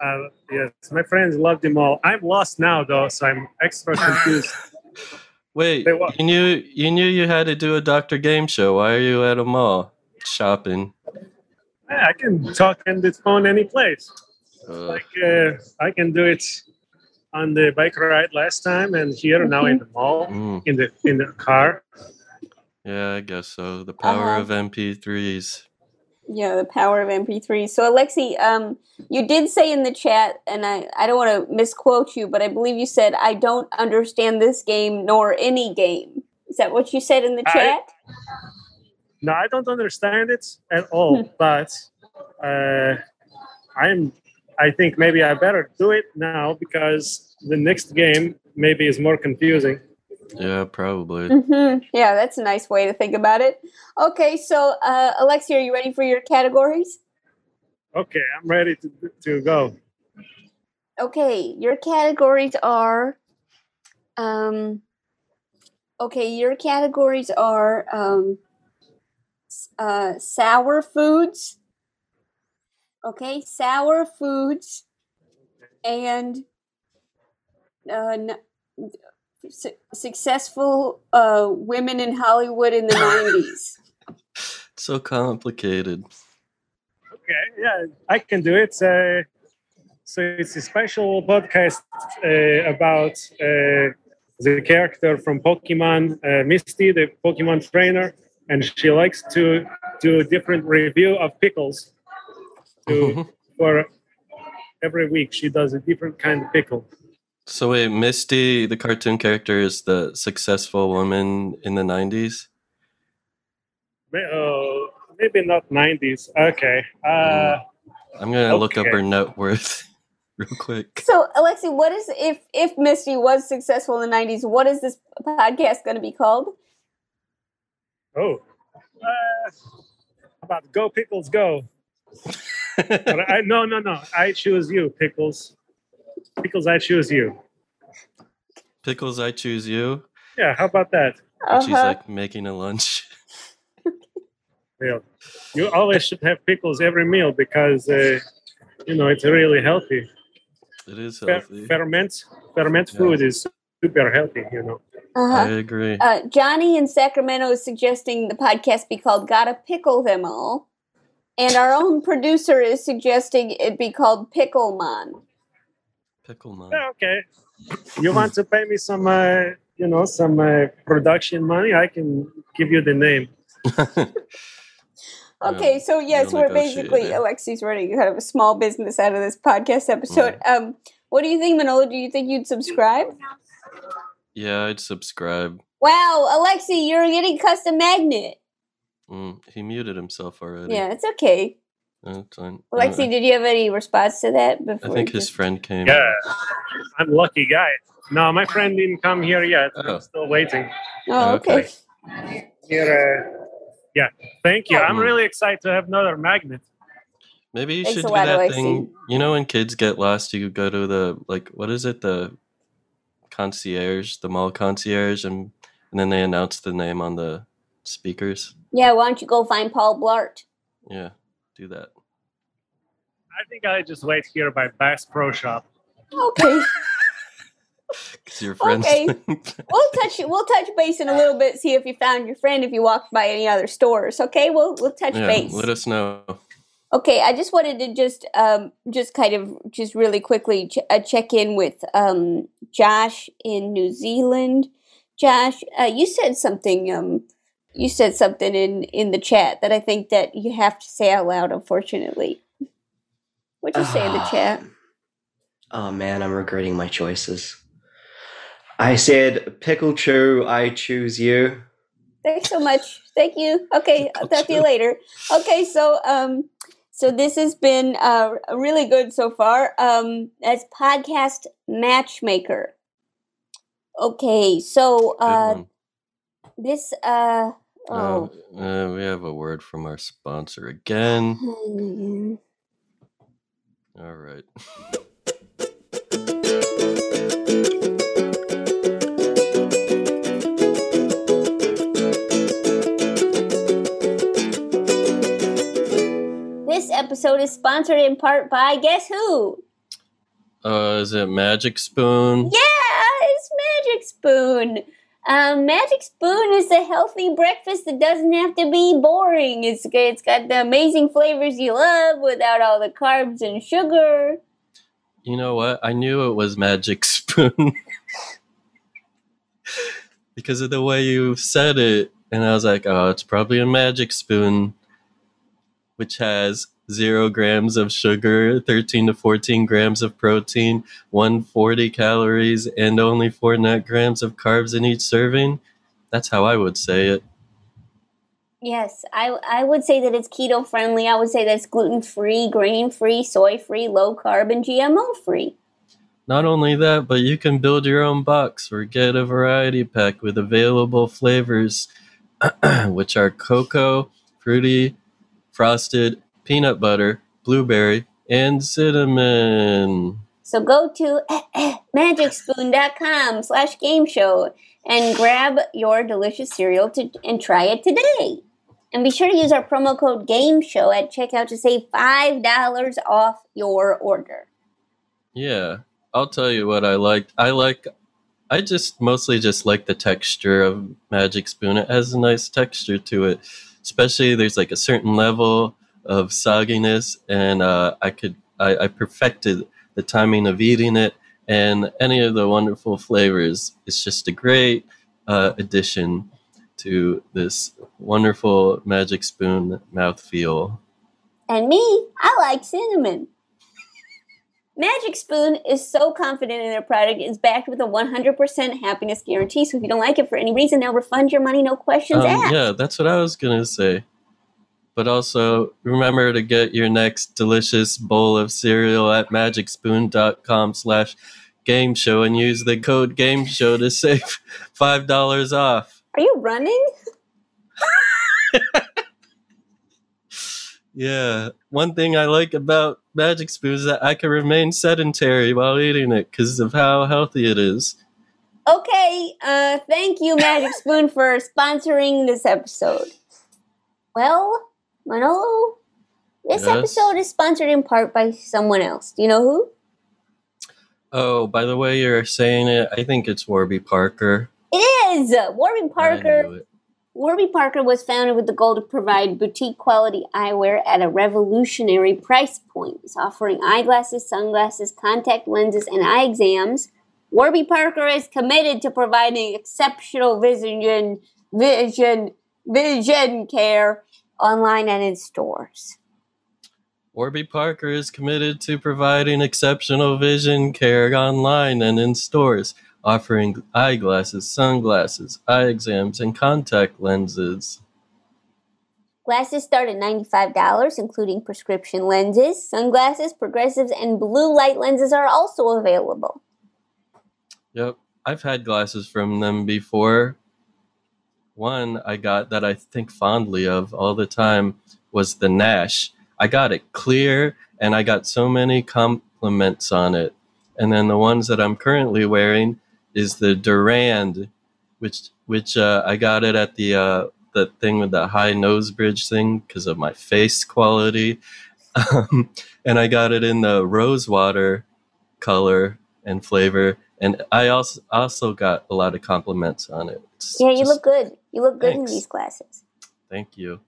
Uh, yes. My friends love the mall. I'm lost now though, so I'm extra confused. Wait, Say you knew you knew you had to do a Doctor Game show. Why are you at a mall shopping? Yeah, I can talk on this phone any place. Uh, Like uh, I can do it on the bike ride last time, and here now in the mall, Mm. in the in the car. yeah, I guess so. The power Uh-huh. of MP3s. Yeah, the power of MP3. So Alexi, um, you did say in the chat, and I, I don't want to misquote you, but I believe you said I don't understand this game nor any game. Is that what you said in the I- chat? No, I don't understand it at all. but uh, I'm. I think maybe I better do it now because the next game maybe is more confusing. Yeah, probably. hmm Yeah, that's a nice way to think about it. Okay, so uh, Alexi, are you ready for your categories? Okay, I'm ready to to go. Okay, your categories are. Um, okay, your categories are um, uh, sour foods. Okay, sour foods and uh, n- su- successful uh, women in Hollywood in the 90s. So complicated. Okay, yeah, I can do it. Uh, so it's a special podcast uh, about uh, the character from Pokemon, uh, Misty, the Pokemon trainer, and she likes to do a different review of pickles. To, for every week, she does a different kind of pickle. So wait, Misty, the cartoon character, is the successful woman in the '90s. Uh, maybe not 90s. Okay. Uh, I'm gonna look up her net worth real quick. So, Alexi, what is if if Misty was successful in the '90s? What is this podcast going to be called? Oh, uh, how about go pickles go? But I, no, no, no. I choose you, pickles. Pickles, I choose you. Pickles, I choose you. Yeah, how about that? She's Uh-huh. like making a lunch. Yeah. You always should have pickles every meal because uh, you know it's really healthy. It is Fer- healthy. ferment ferment food is super healthy. You know. Uh-huh. I agree. Uh, Johnny in Sacramento is suggesting the podcast be called "Gotta Pickle Them All," and our own producer is suggesting it be called Picklemon. Picklemon. Yeah, okay. You want to pay me some, uh, you know, some uh, production money? I can give you the name. Okay, so yes, we'll we're negotiate basically Alexi's running kind of a small business out of this podcast episode. Um, what do you think, Manolo? Do you think you'd subscribe? Yeah, I'd subscribe. Wow, Alexi, you're getting custom magnet. Mm, he muted himself already. Yeah, it's okay. That's fine. Alexi, Uh, did you have any response to that Before I think you- his friend came. Yeah, I'm lucky guy. No, my friend didn't come here yet. I'm still waiting. Oh, okay. Here, uh, yeah. Thank you. I'm Hmm. really excited to have another magnet. Maybe you Thanks should do lot, that Alexi. thing. You know, when kids get lost, you go to the like, what is it, the concierge, the mall concierge, and and then they announce the name on the speakers. Yeah, why don't you go find Paul Blart? Yeah, do that. I think I just wait here by Bass Pro Shop. Okay. Cause your friends. Okay. we'll touch we'll touch base in a little bit, see if you found your friend, if you walked by any other stores. Okay, we'll we'll touch yeah, base. let us know. Okay, I just wanted to just um just kind of just really quickly ch- uh, check in with um Josh in New Zealand. Josh, uh, you said something um you said something in in the chat that I think that you have to say out loud. Unfortunately, what'd you say in the chat? Oh man, I'm regretting my choices. I said, Pickle Chew, I choose you. Thanks so much. Thank you. Okay, I'll talk to you later. Okay, so um So this has been uh, really good so far. Um, as podcast matchmaker. Okay, so uh, this uh oh. Uh, uh, we have a word from our sponsor again. All right. This episode is sponsored in part by guess who? Uh, is it Magic Spoon? Yeah, it's Magic Spoon. Um, Magic Spoon is a healthy breakfast that doesn't have to be boring. It's it's got the amazing flavors you love without all the carbs and sugar. You know what? I knew it was Magic Spoon because of the way you said it, and I was like, "Oh, it's probably a Magic Spoon," which has zero grams of sugar, 13 to 14 grams of protein, 140 calories, and only four net grams of carbs in each serving. That's how I would say it. Yes, I I would say that it's keto friendly. I would say that it's gluten free, grain free, soy free, low carb, and GMO free. Not only that, but you can build your own box or get a variety pack with available flavors, which are cocoa, fruity, frosted, peanut butter, blueberry, and cinnamon. So go to magicspoon.com slash game show and grab your delicious cereal to, and try it today. And be sure to use our promo code game show at checkout to save $5 off your order. Yeah, I'll tell you what I like. I like, I just mostly just like the texture of Magic Spoon. It has a nice texture to it, especially there's like a certain level of sogginess, and uh, I could I, I perfected the timing of eating it, and any of the wonderful flavors. It's just a great uh, addition to this wonderful Magic Spoon mouthfeel. And me, I like cinnamon. Magic Spoon is so confident in their product, it's backed with a 100% happiness guarantee. So if you don't like it for any reason, they'll refund your money, no questions Um, asked. yeah, that's what I was gonna say. But also remember to get your next delicious bowl of cereal at magicspoon.com slash game show and use the code game show to save five dollars off. Are you running? Yeah. One thing I like about Magic Spoon is that I can remain sedentary while eating it because of how healthy it is. Okay, uh, thank you, Magic Spoon, for sponsoring this episode. Well, Manolo, this Yes? episode is sponsored in part by someone else. Do you know who? Oh, by the way you're saying it, I think it's Warby Parker. It is Warby Parker. Warby Parker was founded with the goal to provide boutique quality eyewear at a revolutionary price point, offering eyeglasses, sunglasses, contact lenses, and eye exams. Warby Parker is committed to providing exceptional vision, vision, vision care online and in stores. Warby Parker is committed to providing exceptional vision care online and in stores, offering eyeglasses, sunglasses, eye exams, and contact lenses. Glasses start at $95, including prescription lenses, sunglasses, progressives, and blue light lenses are also available. Yep, I've had glasses from them before. One I got that I think fondly of all the time was the Nash. I got it clear and I got so many compliments on it. And then the ones that I'm currently wearing is the Durand, which which uh, I got it at the uh, the thing with the high nose bridge thing because of my face quality. Um, and I got it in the rose water color and flavor. And I also also got a lot of compliments on it. It's Yeah, you just- look good. You look good Thanks. in these glasses. Thank you.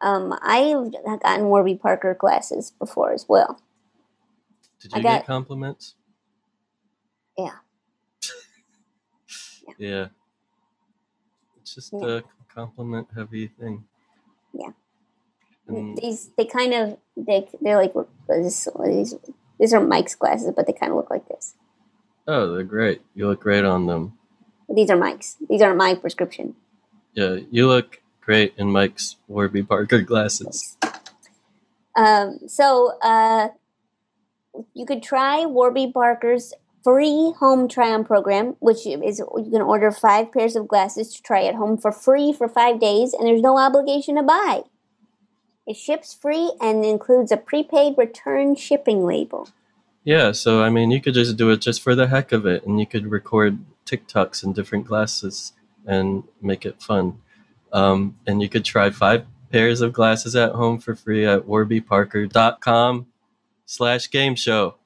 Um, I've gotten Warby Parker glasses before as well. Did I you got- get compliments? Yeah. Yeah. It's just Yeah. a compliment heavy thing. Yeah. And These they kind of they they're like this, these these are Mike's glasses, but they kind of look like this. Oh, they're great. You look great on them. These are Mike's. These aren't my prescription. Yeah, you look great in Mike's Warby Parker glasses. Um, so uh, you could try Warby Parker's free home try-on program, which is you can order five pairs of glasses to try at home for free for five days, and there's no obligation to buy. It ships free and includes a prepaid return shipping label. Yeah, so I mean, you could just do it just for the heck of it, and you could record TikToks in different glasses and make it fun. Um, and you could try five pairs of glasses at home for free at warbyparker.com slash game show.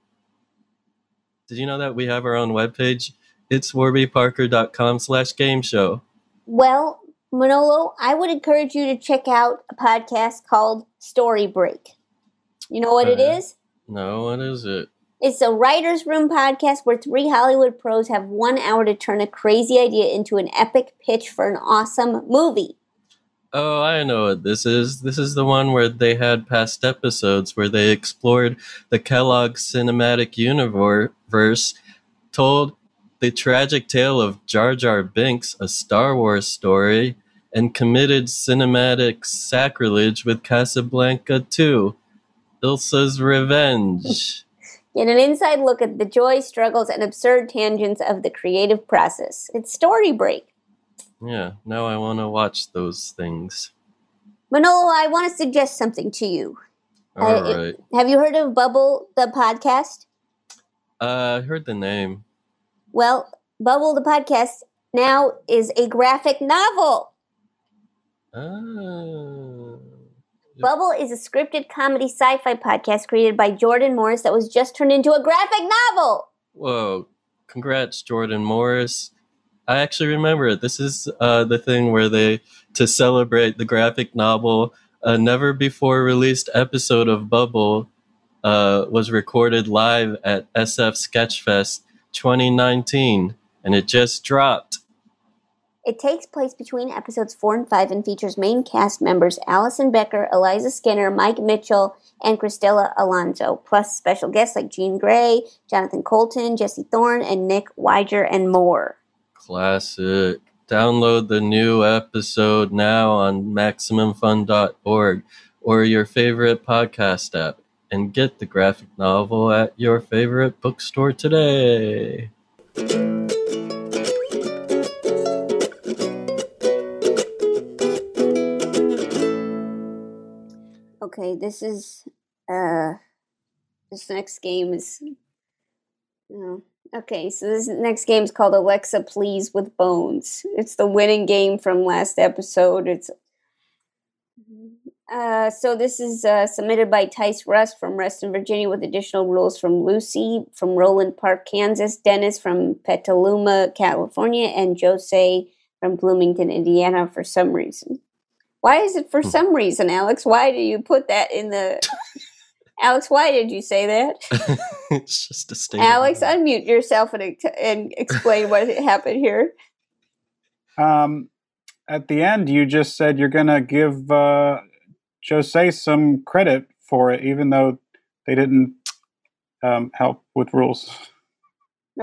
Did you know that we have our own webpage? It's warbyparker.com slash game show. Well, Manolo, I would encourage you to check out a podcast called Story Break. You know what it Uh, is? No, what is it? It's a writer's room podcast where three Hollywood pros have one hour to turn a crazy idea into an epic pitch for an awesome movie. Oh, I know what this is. This is the one where they had past episodes where they explored the Kellogg cinematic universe, told the tragic tale of Jar Jar Binks, a Star Wars story, and committed cinematic sacrilege with Casablanca 2, Ilsa's Revenge. Get an inside look at the joy, struggles, and absurd tangents of the creative process. It's Story Break. Yeah, now I want to watch those things. Manolo, I want to suggest something to you. All Uh, right. Have you heard of Bubble the podcast? Uh, I heard the name. Well, Bubble the podcast now is a graphic novel. Ah. Bubble is a scripted comedy sci fi podcast created by Jordan Morris that was just turned into a graphic novel. Whoa! Congrats, Jordan Morris. I actually remember it. This is uh, the thing where they, to celebrate the graphic novel, a never before released episode of Bubble uh, was recorded live at SF Sketchfest 2019, and it just dropped. It takes place between episodes four and five and features main cast members Alison Becker, Eliza Skinner, Mike Mitchell, and Christella Alonzo, plus special guests like Jean Grae, Jonathan Coulton, Jesse Thorn, and Nick Wiger, and more. Classic. Download the new episode now on MaximumFun.org or your favorite podcast app and get the graphic novel at your favorite bookstore today. Okay, this is uh this next game is no. Okay, so this next game is called Alexa Please with Bones. It's the winning game from last episode. It's uh, so this is uh, submitted by Tice Russ from Reston, Virginia, with additional rules from Lucy from Roeland Park, Kansas, Dennis from Petaluma, California, and Jose from Bloomington, Indiana. For some reason, why is it for some reason, Alex? Why do you put that in the? Alex, why did you say that? it's just a statement. Alex, unmute yourself and ex- and explain what happened here. Um, at the end, you just said you're going to give uh, Jose some credit for it, even though they didn't um, help with rules.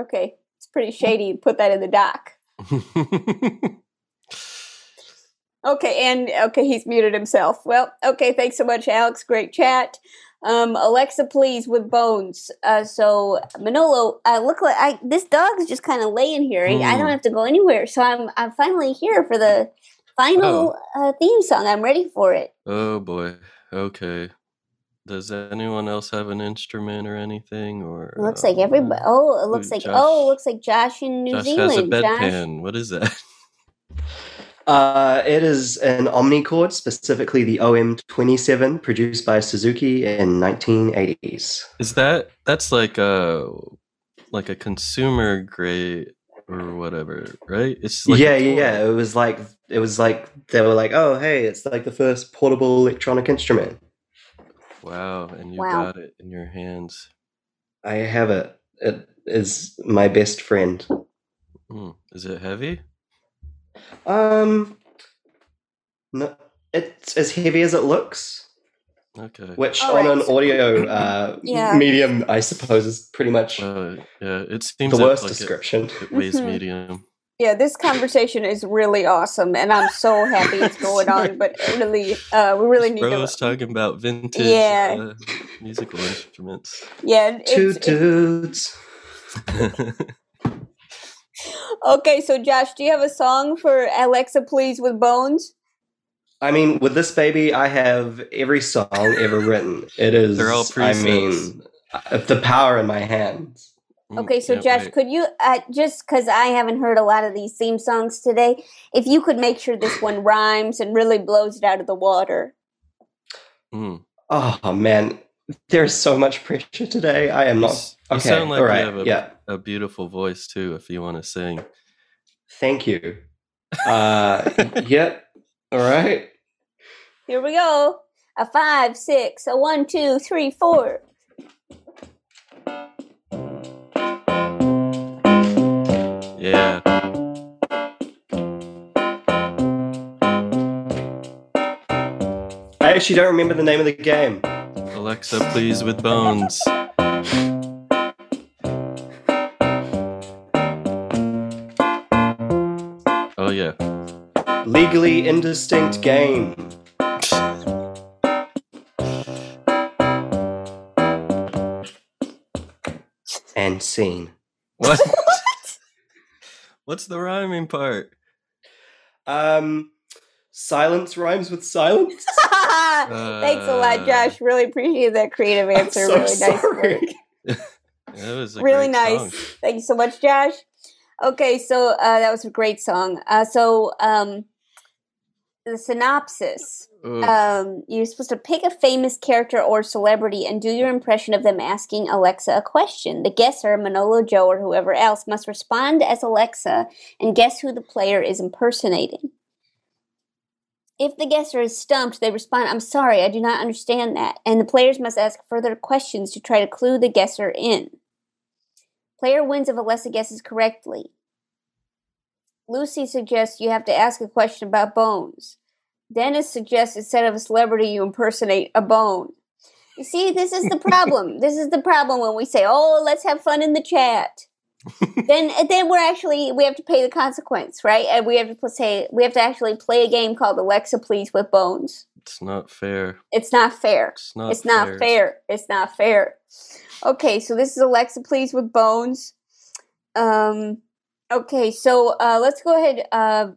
Okay, it's pretty shady. Put that in the doc. Okay, and okay, he's muted himself. Well, okay, thanks so much, Alex. Great chat. Um, Alexa, please, with bones. Uh, so Manolo, I look like I this dog is just kind of laying here. I don't Hmm. have to go anywhere, so I'm I'm finally here for the final uh, theme song. I'm ready for it. oh boy. Okay. Does anyone else have an instrument or anything? Or looks like everybody. Oh, it looks like Josh- oh, it looks like Josh in New Josh Zealand. has a Josh, bedpan. What is that? Uh, it is an Omnichord, specifically the OM27, produced by Suzuki in 1980s. Is that that's like a like a consumer grade or whatever, right? It's like yeah, yeah, yeah. It was like it was like they were like, oh, hey, it's like the first portable electronic instrument. Wow, and you Wow. got it in your hands. I have it. It is my best friend. Hmm. Is it heavy? Um, no, it's as heavy as it looks. Okay. Which All on right, an audio uh, Yeah. medium, I suppose, is pretty much Uh, yeah, it seems the worst like, description. It, weighs Mhm. medium. Yeah, this conversation is really awesome, and I'm so happy it's going on. But really, uh, we really need Bro to. was talking about vintage Yeah. uh, musical instruments. Yeah, Two it's, it's, dudes. okay. So, Josh, do you have a song for Alexa, please, with Bones? I mean, with this baby, I have every song ever written. It is. They're all I mean, uh, the power in my hands. Okay, so yeah, Josh, right. could you uh, just because I haven't heard a lot of these theme songs today, if you could make sure this one rhymes and really blows it out of the water? Mm. Oh man, there's so much pressure today. I am not. You Okay, sound like all right, you have a, yeah. a beautiful voice too. If you want to sing, Thank you. Uh, yeah. All right. Here we go. A five, six, a one, two, three, four. yeah. I actually don't remember the name of the game. Alexa, please with bones. Oh yeah. Legally indistinct game. And scene. What? What's the rhyming part? Um, silence rhymes with silence. Thanks a lot, Josh. Really appreciate that creative answer. so really nice. work. That was a really great nice. song. Thank you so much, Josh. Okay, so uh, that was a great song. Uh, so um, the synopsis. Um, you're supposed to pick a famous character or celebrity and do your impression of them asking Alexa a question. The guesser, Manolo Joe, or whoever else, must respond as Alexa and guess who the player is impersonating. If the guesser is stumped, they respond, I'm sorry, I do not understand that. And the players must ask further questions to try to clue the guesser in. Player wins if Alexa guesses correctly. Lucy suggests you have to ask a question about bones. Dennis suggests instead of a celebrity, you impersonate a bone. You see, this is the problem. this is the problem when we say, "Oh, let's have fun in the chat." Then, then we're actually we have to pay the consequence, right? And we have to pl- say we have to actually play a game called Alexa, please with bones. It's not fair. It's not fair. It's not It's not fair. fair. It's not fair. Okay, so this is Alexa, please with bones. Um, okay, so uh, let's go ahead. Uh,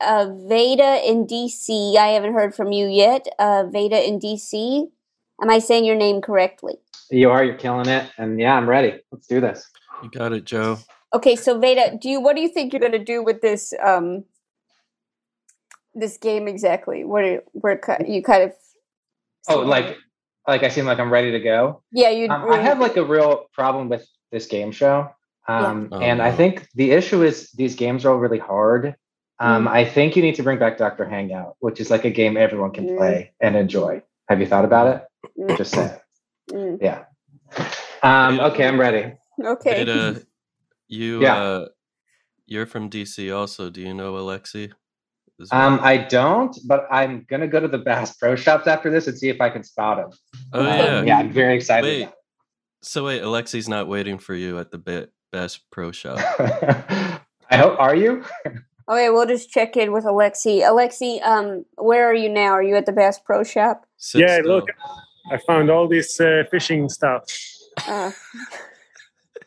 uh, Veda in DC. I haven't heard from you yet. Uh, Veda in DC. Am I saying your name correctly? You are. You're killing it. And yeah, I'm ready. Let's do this. You got it, Joe. Okay, so Veda, do you what do you think you're going to do with this um this game exactly? What are where you kind of Oh, like, like I seem like I'm ready to go. yeah you Um, I have like a real problem with this game show. Um, Oh, and I think the issue is these games are all really hard. Um, Mm. I think you need to bring back Dr. Hangout, which is like a game everyone can Mm. play and enjoy. Have you thought about it? Mm. Just say. Mm, Yeah. Um, okay, I'm ready. Okay. Veda, you Yeah. uh, you're from DC also. Do you know Alexi? well? Um, I don't, but I'm gonna go to the Bass Pro Shops after this and see if I can spot him. oh Um, yeah. yeah, I'm very excited. Wait. So wait, Alexi's not waiting for you at the Ba- Bass Pro Shop. I hope. Are you? Okay, we'll just check in with Alexi. Alexi, um, where are you now? Are you at the Bass Pro Shop? Sit yeah, still. look, I found all this uh, fishing stuff. Uh,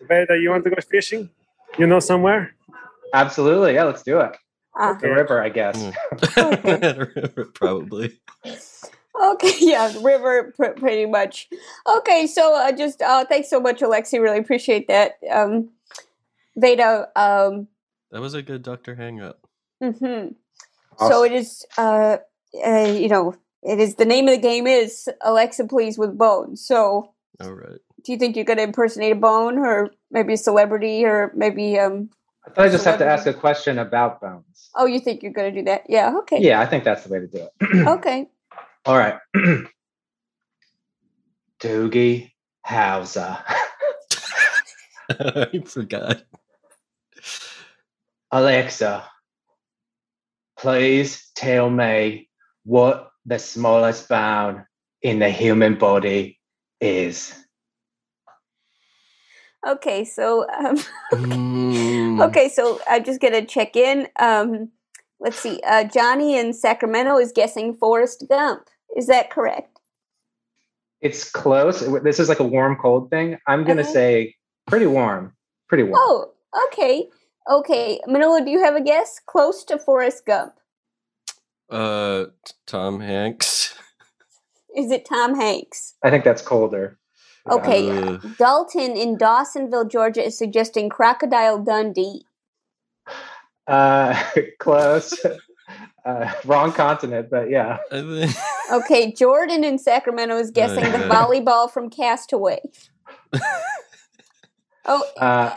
Veda, you want to go fishing? You know somewhere? Absolutely. Yeah, let's do it. ah, The river, I guess. Mm. Probably. okay, yeah, river, pr- pretty much. Okay, so uh, just uh, thanks so much, Alexi. Really appreciate that. Um, Veda, um, That was a good Doctor Hangout. hmm so it is, uh, uh, you know, it is the name of the game is Alexa, please with bones. So, All right. Do you think you're going to impersonate a bone, or maybe a celebrity, or maybe um? I thought I just have to ask a question about bones. Oh, you think you're going to do that? Yeah. Okay. Yeah, I think that's the way to do it. Okay. All right. Doogie Howser. I forgot. Alexa, please tell me what the smallest bone in the human body is. Okay, so um, Mm, okay, so I'm just gonna check in. Um, let's see. Uh, Johnny in Sacramento is guessing Forrest Gump. Is that correct? It's close. This is like a warm cold thing. I'm gonna Uh-huh. say pretty warm. Pretty warm. Oh, okay, okay. Manolo, do you have a guess? Close to Forrest Gump. Uh, Tom Hanks. Is it Tom Hanks? I think that's colder. Okay, Uh, Dalton in Dawsonville, Georgia, is suggesting Crocodile Dundee. Uh, close. Uh, wrong continent, but yeah. Okay, Jordan in Sacramento is guessing the yeah. volleyball from Castaway. Oh, Uh,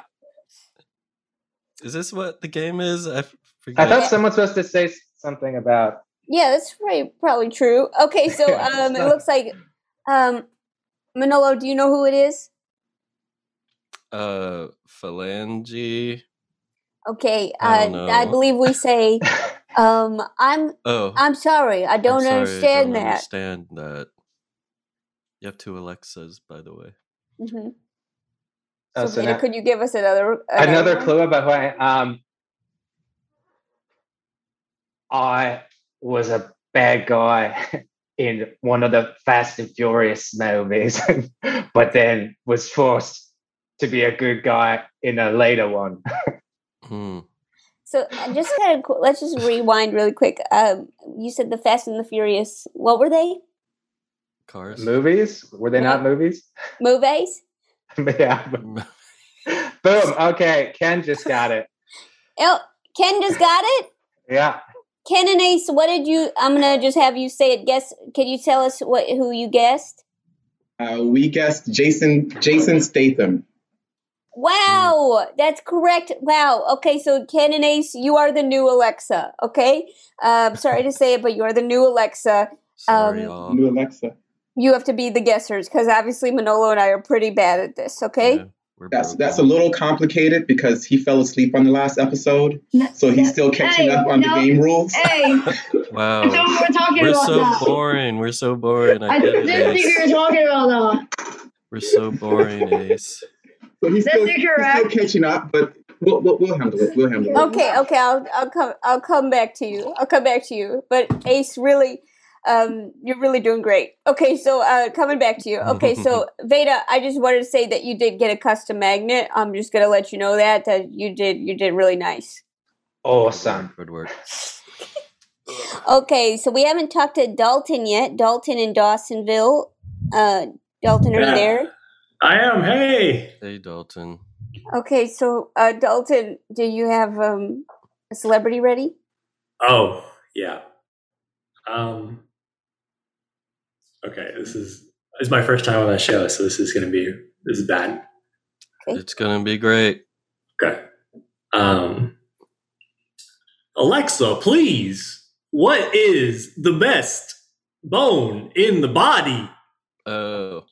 Is this what the game is? I f- I forget. I thought someone's supposed to say something about. yeah, that's probably probably true. Okay, so um, it looks like um, Manolo. Do you know who it is? uh, phalange. Okay, I uh, I believe we say, um, "I'm Oh, I'm sorry, I don't sorry, I understand don't that." Understand that. You have two Alexas, by the way. hmm Oh, So, so Veda, now- could you give us another another one? clue about who I um I was a bad guy in one of the Fast and Furious movies, but then was forced to be a good guy in a later one. Hmm. So uh, just kind of let's just rewind really quick. Um, you said the Fast and the Furious. What were they? Cars. movies? Were they not movies? Movies? yeah. Boom. Okay, Ken just got it. Oh, Ken just got it. Yeah. Ken and Ace, what did you? I'm gonna just have you say it. Guess. Can you tell us what who you guessed? Uh, we guessed Jason Jason Statham. Wow, that's correct. Wow. Okay, so Ken and Ace, you are the new Alexa. Okay. Um, sorry to say it, but you are the new Alexa. Sorry, Um, y'all. New Alexa. you have to be the guessers because obviously Manolo and I are pretty bad at this. Okay. We're That's that's a little complicated because he fell asleep on the last episode, so he's still catching Hey, up on no. the game rules. Hey, Wow. We were talking We're about so that. boring. We're so boring. I I get didn't it, think you Ace. were talking about that. We're so boring, Ace. So he's still, he's still catching up, but we'll, we'll we'll handle it. We'll handle it. Okay, okay, I'll I'll come I'll come back to you. I'll come back to you. But Ace, really, um, you're really doing great. Okay, so uh, coming back to you. Okay, so Veda, I just wanted to say that you did get a custom magnet. I'm just gonna let you know that that you did you did really nice. Awesome. Good work. Okay, so we haven't talked to Dalton yet. Dalton in Dawsonville. Uh, Dalton, are you there? I am. Hey. Hey, Dalton. Okay, so uh, Dalton, do you have um, a celebrity ready? Oh, yeah. Um. Okay, this is this is my first time on that show, so this is gonna be this is bad. It's gonna be great. Okay. Um. Alexa, please. What is the best bone in the body? Oh.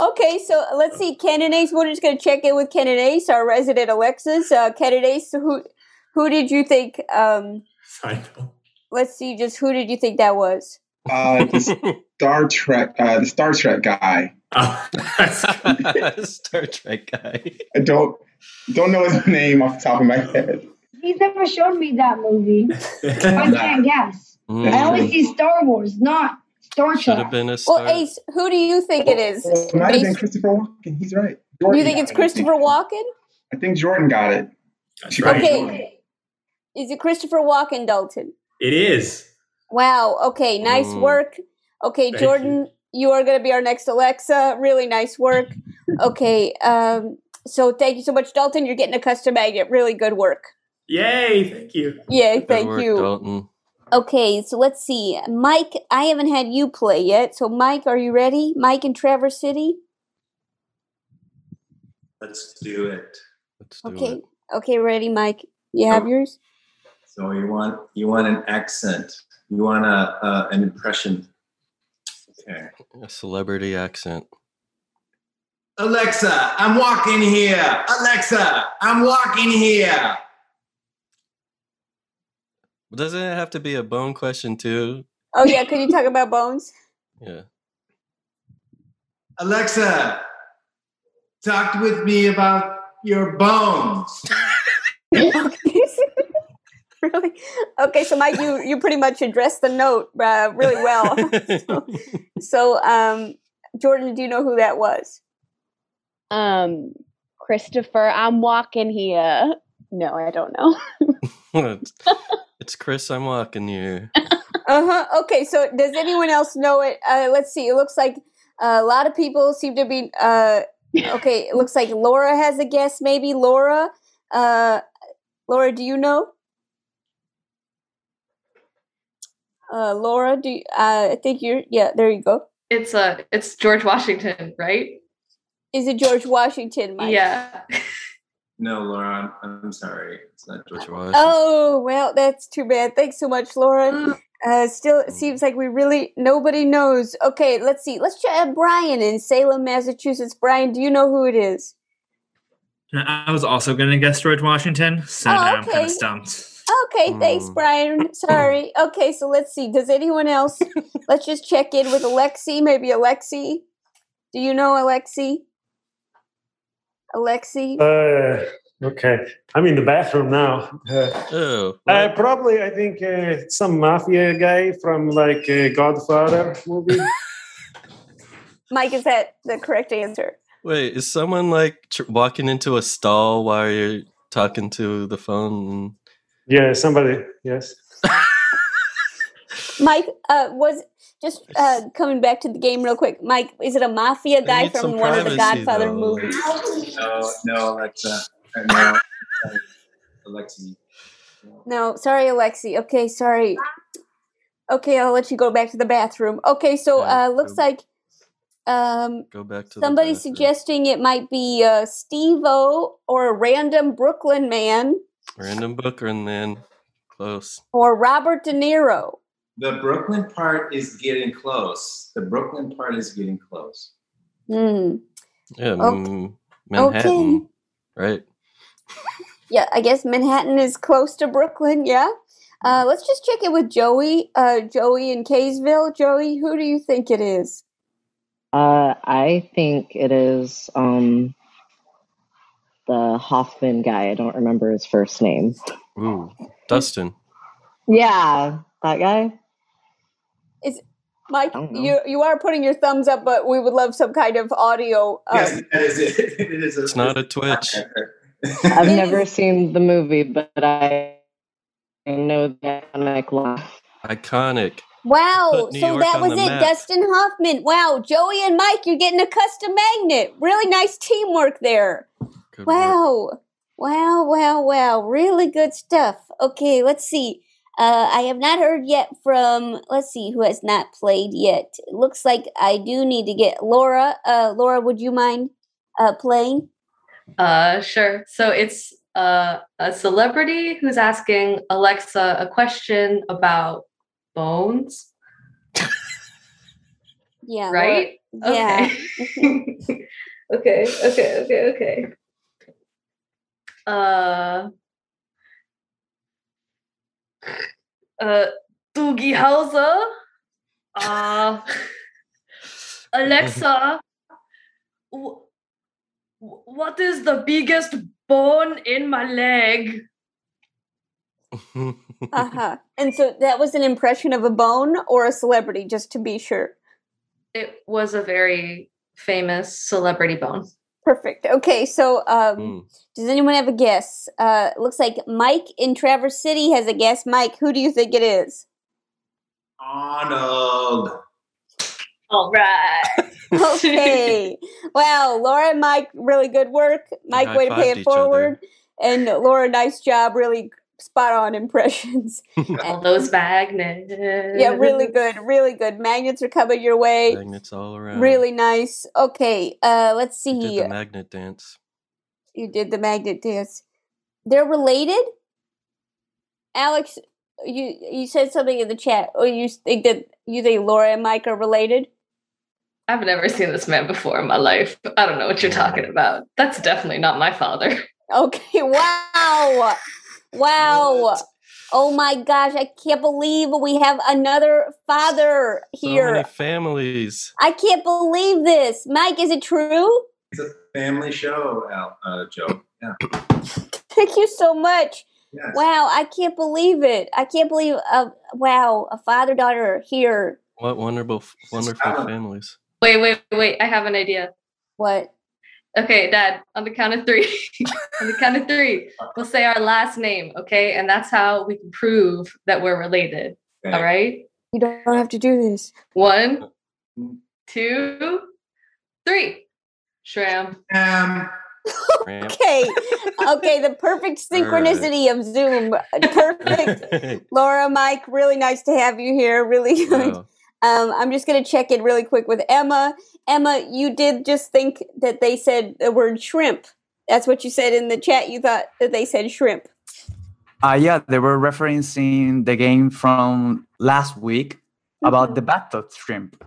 Okay, so let's see. Ken and Ace, we're just going to check in with Ken and Ace, our resident Alexas. Uh, Ken and Ace, who who did you think? Um, Seinfeld. let's see, just who did you think that was? Uh, the Star Trek, uh, the Star Trek guy. Oh, Star Trek guy. I don't don't know his name off the top of my head. He's never shown me that movie. I can't guess. Mm. I only see Star Wars, not Star Should Trek. have been a Well, Ace, who do you think it is? It might have been Christopher Walken. He's right. Do you think got it's it. Christopher Walken? I think Jordan got it. She got Jordan. Okay. Is it Christopher Walken, Dalton? It is. Wow. Okay. Nice Mm. work. Okay, Thank Jordan, you. are going to be our next Alexa. Really nice work. Okay. Um. So thank you so much, Dalton. You're getting a custom magnet. Really good work. Yay! Thank you. Yay! Good Thank work, you. Dalton. Okay. So let's see, Mike. I haven't had you play yet. So Mike, are you ready? Mike in Traverse City. Let's do it. Let's do Okay. it. Okay. Ready, Mike? You have yours. So you want you want an accent. You want a uh, an impression. Okay. A celebrity accent. Alexa, I'm walking here. Alexa, I'm walking here. Doesn't it have to be a bone question too? Oh yeah. Could you talk about bones? Yeah. Alexa, talked with me about your bones. really? Okay, so Mike, you you pretty much addressed the note uh, really well. so, so, um, Jordan, do you know who that was? Um, Christopher, I'm walking here. No, I don't know. it's, it's Chris. I'm walking here. Uh huh. Okay, so does anyone else know it? Uh, let's see. It looks like a lot of people seem to be. Uh, okay, it looks like Laura has a guess. Maybe Laura. Uh, Laura, do you know? Uh, Laura, do you, uh, I think you're? Yeah, there you go. It's uh it's George Washington, right? Is it George Washington, Mike? Yeah. No, Laura, I'm, I'm sorry. It's not George Washington. Oh well, that's too bad. Thanks so much, Laura. Uh, still, it seems like we really nobody knows. Okay, let's see. Let's try Brian in Salem, Massachusetts. Brian, do you know who it is? I was also going to guess George Washington, so Oh, now I'm kind of stumped. Okay, thanks, Brian. Sorry. Okay, so let's see. Does anyone else? let's just check in with Alexi. Maybe Alexi. Do you know Alexi? Alexi. Uh, okay, I'm in the bathroom now. Uh, oh, uh, probably I think uh, some mafia guy from like a Godfather movie. Mike, is that the correct answer? Wait, is someone like tr- walking into a stall while you're talking to the phone? Yeah, somebody. Yes. Mike, uh, was just uh, coming back to the game real quick. Mike, is it a mafia guy from some one of the Godfather though. movies? No, no, Alexa. Uh, No, sorry, Alexi. No, sorry, Alexi. Okay, sorry. Okay, I'll let you go back to the bathroom. Okay, so uh, looks like um, Go back to somebody suggesting it might be uh, Steve O or a random Brooklyn man the random book, and then close. or Robert De Niro. The Brooklyn part is getting close. The Brooklyn part is getting close. Hmm. Yeah, Okay. mm, Manhattan, right? Yeah, I guess Manhattan is close to Brooklyn. Yeah. Uh, let's just check it with Joey. Uh, Joey in Kaysville. Joey, who do you think it is? Uh, I think it is um, the Hoffman guy. I don't remember his first name. Ooh, Dustin. Yeah, that guy. Is Mike? You you are putting your thumbs up, but we would love some kind of audio. Uh, Yes, that is it. it is a, It's not a Twitch. I've never seen the movie, but I know the iconic line. Iconic. Wow, so York that was it, map. Dustin Hoffman. Wow, Joey and Mike, you're getting a custom magnet. Really nice teamwork there. Wow, wow, wow, wow. Really good stuff. Okay, let's see. Uh, I have not heard yet from, let's see, who has not played yet. It looks like I do need to get Laura. Uh, Laura, would you mind uh, playing? Uh, sure. So it's uh, a celebrity who's asking Alexa a question about bones, Yeah. Laura- right? Yeah. Okay. okay. Okay. Okay. Okay. Uh. Uh, Doogie Howser. Uh, Alexa. wh- wh- What is the biggest bone in my leg? uh-huh. And so that was an impression of a bone or a celebrity, just to be sure. It was a very famous celebrity bone. Perfect. Okay, so um, does anyone have a guess? Uh, looks like Mike in Traverse City has a guess. Mike, who do you think it is? Arnold. All right. Okay. wow, Laura and Mike, really good work. Mike, way to pay it each other. forward. And Laura, nice job. Really spot on impressions. All those magnets. yeah, really good. Really good. Magnets are coming your way. Magnets all around. Really nice. Okay, uh, let's Did see. the magnet dance. You did the magnet dance. They're related? Alex, you you said something in the chat. Or you think that you think Laura and Mike are related? I've never seen this man before in my life. I don't know what you're talking about. That's definitely not my father. Okay, wow. Wow. Oh my gosh, I can't believe we have another father here. So here. many families. I can't believe this. Mike, is it true? It's a family show, Al, uh, Joe. Yeah. Thank you so much. Yes. Wow, I can't believe it. I can't believe. Uh, wow, a father daughter here. What wonderful, wonderful families. Wait, wait, wait. I have an idea. What? Okay, Dad, on the count of three. on the count of three, we'll say our last name, okay? And that's how we can prove that we're related. Okay. All right? You don't have to do this. One, two, three. Shram. Um, Okay, okay, the perfect synchronicity of Zoom. Perfect. Laura, Mike, really nice to have you here. Really good. Wow. Um, I'm just going to check in really quick with Emma. Emma, you did just think that they said the word shrimp. That's what you said in the chat. You thought that they said shrimp. Uh, yeah, they were referencing the game from last week about the bathtub shrimp.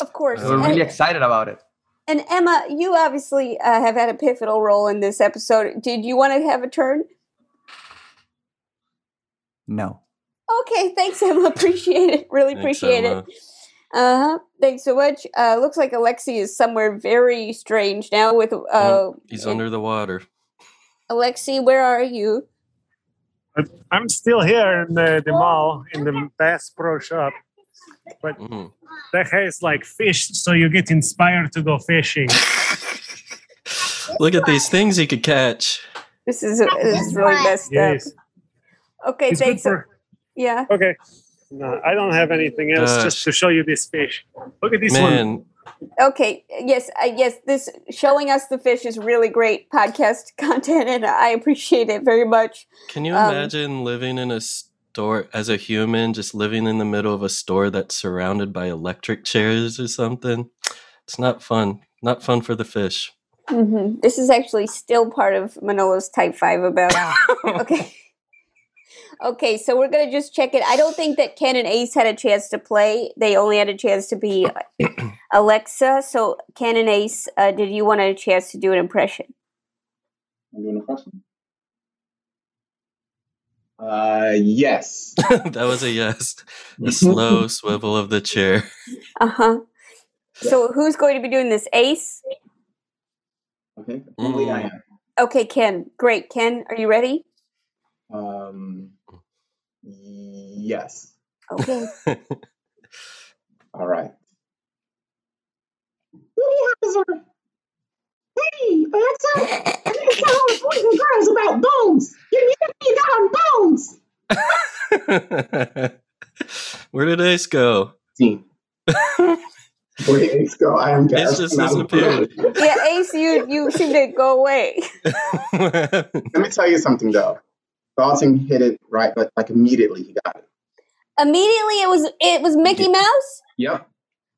Of course. Were really And, excited about it. and Emma, you obviously uh, have had a pivotal role in this episode. Did you want to have a turn? No. Okay, thanks, Emma. Appreciate it. Really Thanks, appreciate Emma. it. Uh huh. Thanks so much. Uh, looks like Alexi is somewhere very strange now. With uh, Oh, he's under the water. Alexi, where are you? I'm still here in the, the mall in the Bass Pro shop, but Mhm. that has like fish, so you get inspired to go fishing. Look at these things he could catch. This is this is really messed Yes. up. Okay, It's good thanks. for- Yeah. Okay. No, I don't have anything else. Just to show you this fish. Look at this one. Okay. Yes. I yes. This showing us the fish is really great podcast content, and I appreciate it very much. can you Um, imagine living in a store as a human, just living in the middle of a store that's surrounded by electric chairs or something? It's not fun. Not fun for the fish. hmm This is actually still part of Manolo's Type Five about. okay. Okay, so we're gonna just check it. I don't think that Ken and Ace had a chance to play. They only had a chance to be Alexa. So Ken and Ace, uh, did you want a chance to do an impression? I'm doing a question. Uh, yes. that was a yes. A slow swivel of the chair. Uh huh. So who's going to be doing this? Ace. Okay. Apparently I Mm. am. Okay, Ken. Great, Ken. Are you ready? Um, yes. Okay. All right. Hey, Alexa, I need to tell all the boys and girls about bones. You need to be on bones. Where did Ace go? Team. Where did Ace go? I am Ace gasping just disappeared. yeah, Ace, you you seem to go away. Let me tell you something though. Dalton hit it right, but like immediately he got it. Immediately, it was it was Mickey Mouse. Yep.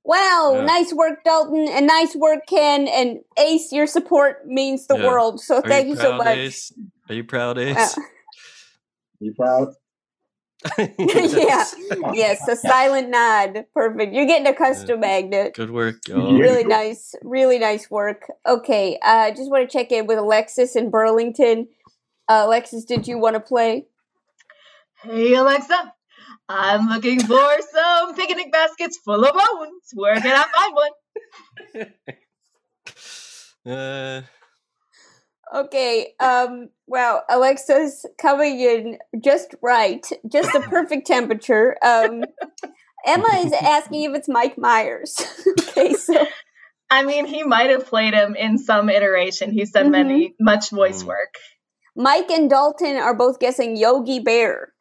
Wow, Yeah. nice work, Dalton, and nice work, Ken, and Ace. Your support means the Yeah. world. So Are thank you, so proud, much. Ace? Are you proud, Ace? Wow. You proud? yeah, yes, a silent nod. Perfect. You're getting a custom magnet. Good work, y'all. Really nice, really nice work. Okay, I uh, just want to check in with Alexis in Burlington. Uh, Alexis, did you want to play? Hey Alexa, I'm looking for some picnic baskets full of bones. Where can I find one? Uh, Okay. Um. Wow. Alexa's coming in just right, just the perfect temperature. Um. Emma is asking if it's Mike Myers. okay. So I mean, he might have played him in some iteration. He's done many much voice work. Mike and Dalton are both guessing Yogi Bear.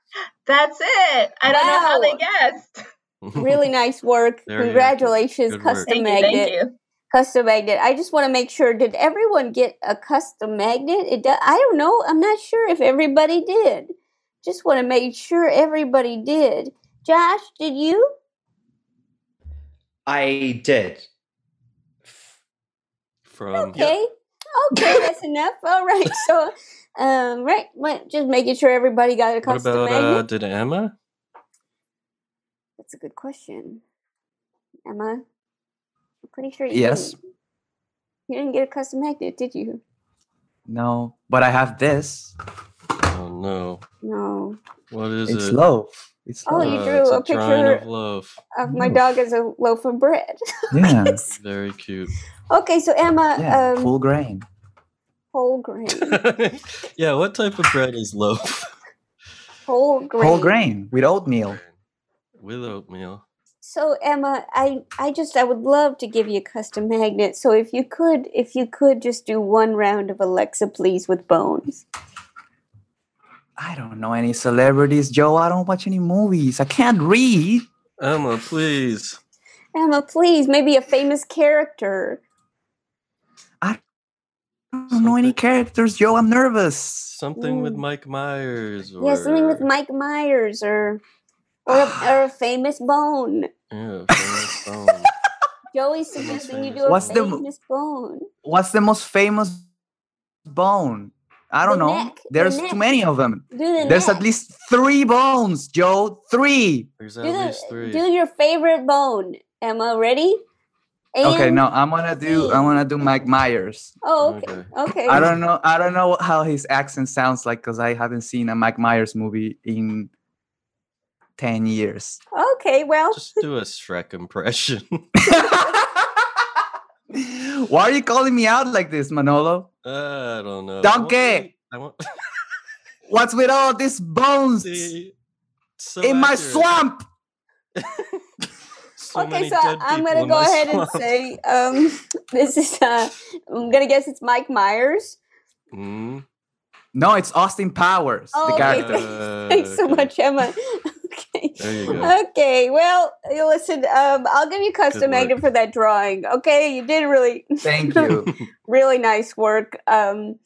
That's it. I don't know how they guessed. Really nice work. There. Congratulations, Good work. custom Thank you, thank magnet. you. Custom magnet. I just want to make sure. Did everyone get a custom magnet? It. Do, I don't know. I'm not sure if everybody did. Just want to make sure everybody did. Josh, did you? I did. From Okay. Okay, that's enough. All right. So, um, right. Well, just making sure everybody got a what custom about magnet. uh, did Emma? That's a good question. Emma, I'm pretty sure you Yes. didn't. You didn't get a custom magnet, did you? No, but I have this. Oh no. No. What is It's it? love. It's Oh, you Uh, drew it's a drawing picture of love. of my dog as a loaf of bread. Yeah. Very cute. Okay, so Emma, Yeah, um, full grain. Whole grain, yeah, what type of bread is loaf? whole grain. Whole grain with oatmeal. With oatmeal. So Emma, I I just I would love to give you a custom magnet. So if you could, if you could just do one round of Alexa, please, with Bones. I don't know any celebrities, Joe. I don't watch any movies. I can't read. Emma, please. Emma, please, maybe a famous character. I don't know any characters, Joe. I'm nervous. Something with mm. Mike Myers or Yeah, something with Mike Myers or or a, or a famous bone. yeah, famous bone. Joey's suggesting you do a What's the famous bone. What's the most famous bone? I don't The know. neck, the There's neck. too many of them. Do the There's neck. at least three bones, Joe. Three. There's Do, the, do your favorite bone, Emma. Ready? Okay, no, I'm gonna do. I'm gonna do Mike Myers. Oh, okay. Okay. I don't know. I don't know how his accent sounds like because I haven't seen a Mike Myers movie in ten years. Okay, well, Just do a Shrek impression. Why are you calling me out like this, Manolo? Uh, I don't know. Donkey! I want What's with all these bones so in my swamp? So okay, many so dead I'm people gonna go my ahead and say um, this is. Uh, I'm gonna guess it's Mike Myers. Mm. No, it's Austin Powers, Oh, the okay. character. Thanks so much, Emma. There you go. Okay, well, you listen. Um, I'll give you custom Good magnet for that drawing. Okay, you did really, Thank you. really nice work. Um,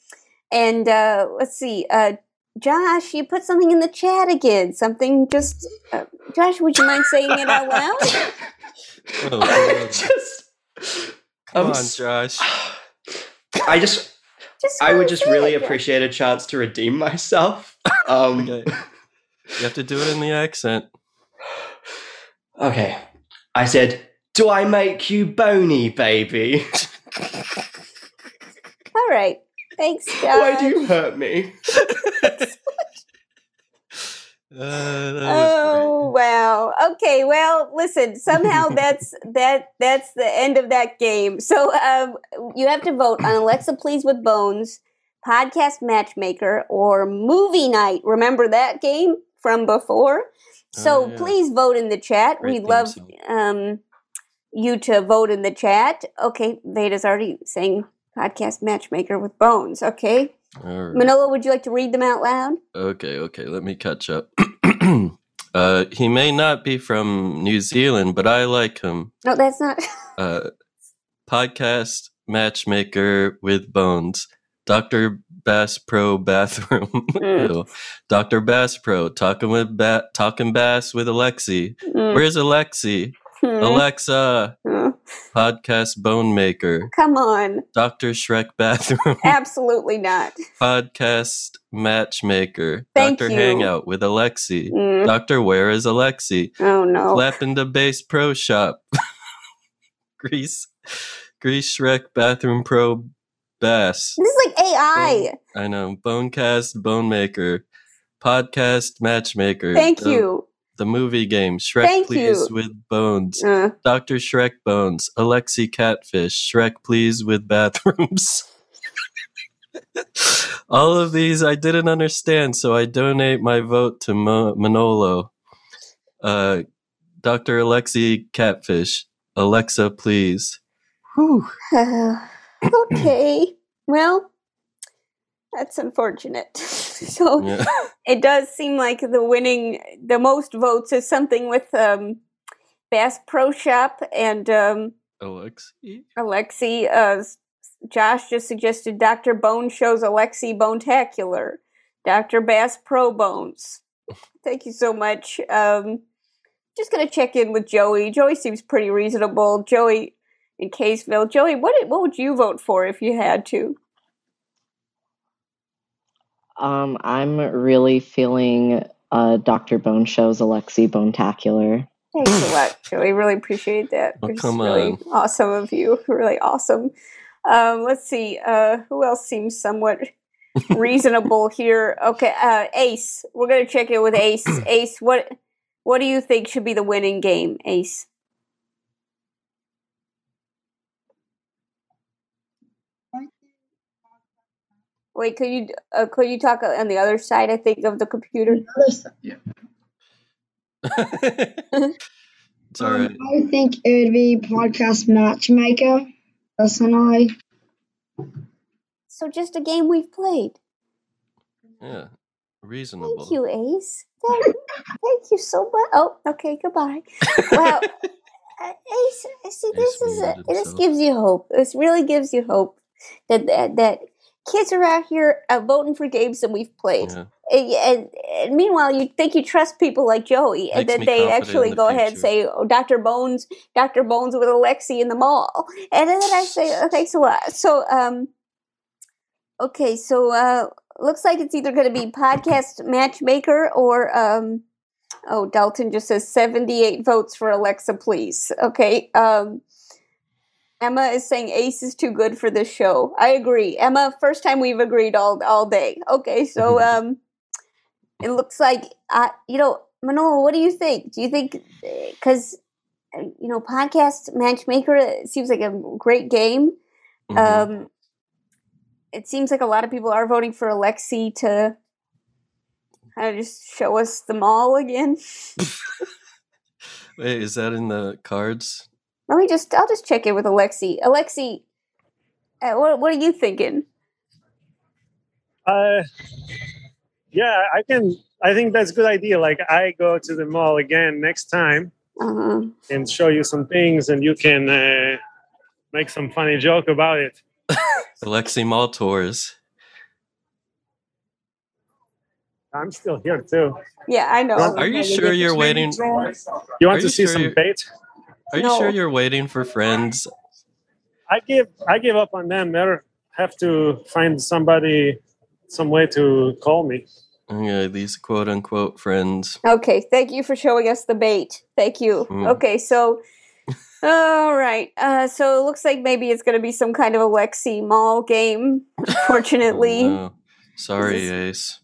and uh, let's see, uh, Josh, you put something in the chat again. Something just, uh, Josh, would you mind saying it out loud? Oh, just Come I'm on, s- Josh. I just, Just I would just really it, appreciate a chance to redeem myself. Um, Okay. You have to do it in the accent. okay. I said, "Do I make you bony, baby? All right. Thanks, Josh. Why do you hurt me?" Uh, Oh wow. Okay. Well, listen. Somehow that's that that's the end of that game. So um, you have to vote on Alexa Please with Bones, Podcast Matchmaker, or Movie Night. Remember that game from before? So Oh, yeah. please vote in the chat. Great We'd love um, you to vote in the chat. Okay, Veda's already saying Podcast Matchmaker with Bones. Okay, right. Manolo, would you like to read them out loud? Okay, okay, let me catch up. uh, he may not be from New Zealand, but I like him. No, that's not. Uh, podcast matchmaker with bones. Dr. Bass Pro bathroom. Ew. Dr. Bass Pro talking with ba- talking bass with Alexi. Mm. Where's Alexi? Hmm. Alexa. Podcast bone maker. Come on. Dr. Shrek bathroom. Absolutely not. Podcast matchmaker. Thank Dr. you. Hangout with Alexi. Mm. Doctor, where is Alexi? Oh no. Clap in the base pro shop. Grease. Grease Shrek bathroom pro bass. This is like AI. I know. Bonecast bone maker. Podcast matchmaker. Thank you. The movie game. Shrek Thank please you. with bones. Uh. Dr. Shrek bones. Alexi catfish. Shrek please with bathrooms. All of these I didn't understand, so I donate my vote to Mo- Manolo. Uh, Dr. Alexi Catfish. Alexa, please. Whew. okay. Well, that's unfortunate. so Yeah. it does seem like the winning, the most votes is something with um, Bass Pro Shop and um, Alexi? Alexi. Uh, Josh just suggested Dr. Bone shows Alexi Bonetacular. Dr. Bass Pro Bones. Thank you so much. Um, just gonna check in with Joey. Joey seems pretty reasonable. Joey in Caseville. Joey, what what would you vote for if you had to? Um, I'm really feeling uh, Dr. Bone Show's Alexi Bonetacular. Thanks a lot, Joey. Really appreciate that. Oh, It's come really on. awesome of you. Really awesome. Um, let's see. Uh, who else seems somewhat reasonable here? Okay, uh, Ace. We're gonna check in with Ace. Ace, what What do you think should be the winning game, Ace? Wait, could you uh, could you talk on the other side? I think of the computer. It's all right. I think it would be podcast matchmaker. Personally, So just a game we've played. Yeah, reasonable. Thank you, Ace. Thank, thank you so much. Oh, okay, goodbye. Well, uh, Ace, see, this is a, this gives you hope. This really gives you hope that that, that kids are out here uh, voting for games that we've played. Yeah. And, and, and meanwhile, you think you trust people like Joey, and Makes then they actually the go ahead and say, "Oh, Doctor Bones, Doctor Bones with Alexi in the mall," and then I say, oh, "Thanks a lot." So, um, okay, so uh, looks like it's either going to be podcast matchmaker or um, oh, Dalton just says seventy-eight votes for Alexa, please. Okay, um. Emma is saying Ace is too good for this show. I agree. Emma, first time we've agreed all all day. Okay, so um it looks like uh you know, Manolo, what do you think? Do you think cuz you know, podcast matchmaker seems like a great game. Um it seems like a lot of people are voting for Alexi to kind of just show us the mall again. Wait, is that in the cards? Let me just I'll just check in with Alexi. Alexi, uh, what what are you thinking? Uh, yeah, I can. I think that's a good idea. Like, I go to the mall again next time Uh-huh. and show you some things, and you can uh, make some funny joke about it. Alexi Mall Tours. I'm still here too. Yeah, I know. Are you sure you're waiting? You want Are to you see sure some you- bait? Are you sure you're waiting for friends? I give I give up on them. They have to find somebody, some way to call me. Yeah, these quote unquote friends. Okay, thank you for showing us the bait. Thank you. Mm. Okay, so all right. Uh, so it looks like maybe it's going to be some kind of Alexi Mall game. Unfortunately, No. Sorry, Ace.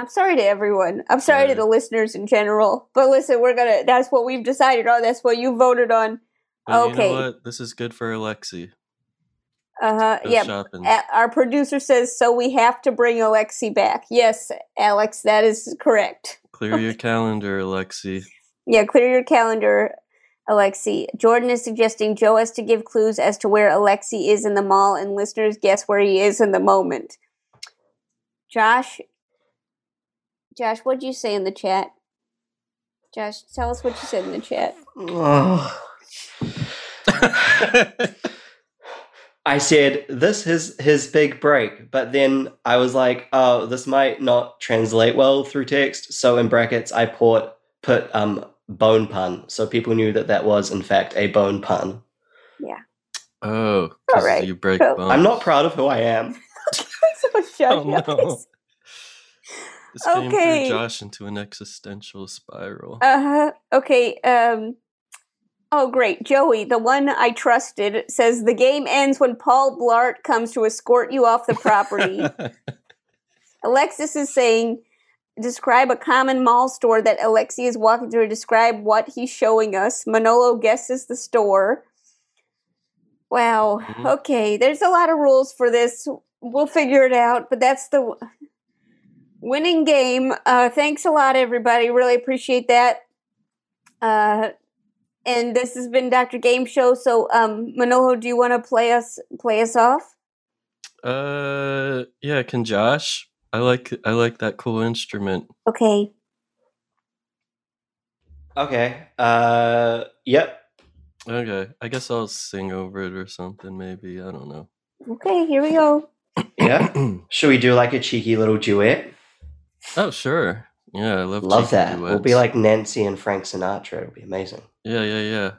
I'm sorry to everyone. I'm sorry to the listeners in general. But listen, we're gonna. That's what we've decided on. That's what you voted on. But okay. you know what? This is good for Alexi. Uh huh. Yeah. shopping. Our producer says so. We have to bring Alexi back. Yes, Alex, that is correct. Clear your calendar, Alexi. Yeah, clear your calendar, Alexi. Jordan is suggesting Joe has to give clues as to where Alexi is in the mall, and listeners guess where he is in the moment. Josh, Josh, what'd you say in the chat? Josh, tell us what you said in the chat. Oh. I said this is his big break, but then I was like, oh, this might not translate well through text. So in brackets, I put put um bone pun, so people knew that that was in fact a bone pun. Yeah. Oh, right. you break So- bones. I'm not proud of who I am. so shut Oh, up. no. This game Okay. threw Josh into an existential spiral. Uh huh. Okay. Um. Oh, great. Joey, the one I trusted, says the game ends when Paul Blart comes to escort you off the property. Alexis is saying, describe a common mall store that Alexi is walking through. Describe what he's showing us. Manolo guesses the store. Wow. Okay. There's a lot of rules for this. We'll figure it out, but that's the winning game. Uh, thanks a lot, everybody. Really appreciate that. Uh, and this has been Dr. Game Show. So, um, Manolo, do you want to play us play us off? Uh, yeah. Can Josh? I like I like that cool instrument. Okay. Okay. Uh. Yep. Okay, I guess I'll sing over it or something. Maybe I don't know. Okay. Here we go. Yeah. Should we do like a cheeky little duet? Oh sure. Yeah, I love Love cheeky that. We'll be like Nancy and Frank Sinatra. It'll be amazing. Yeah, yeah, yeah.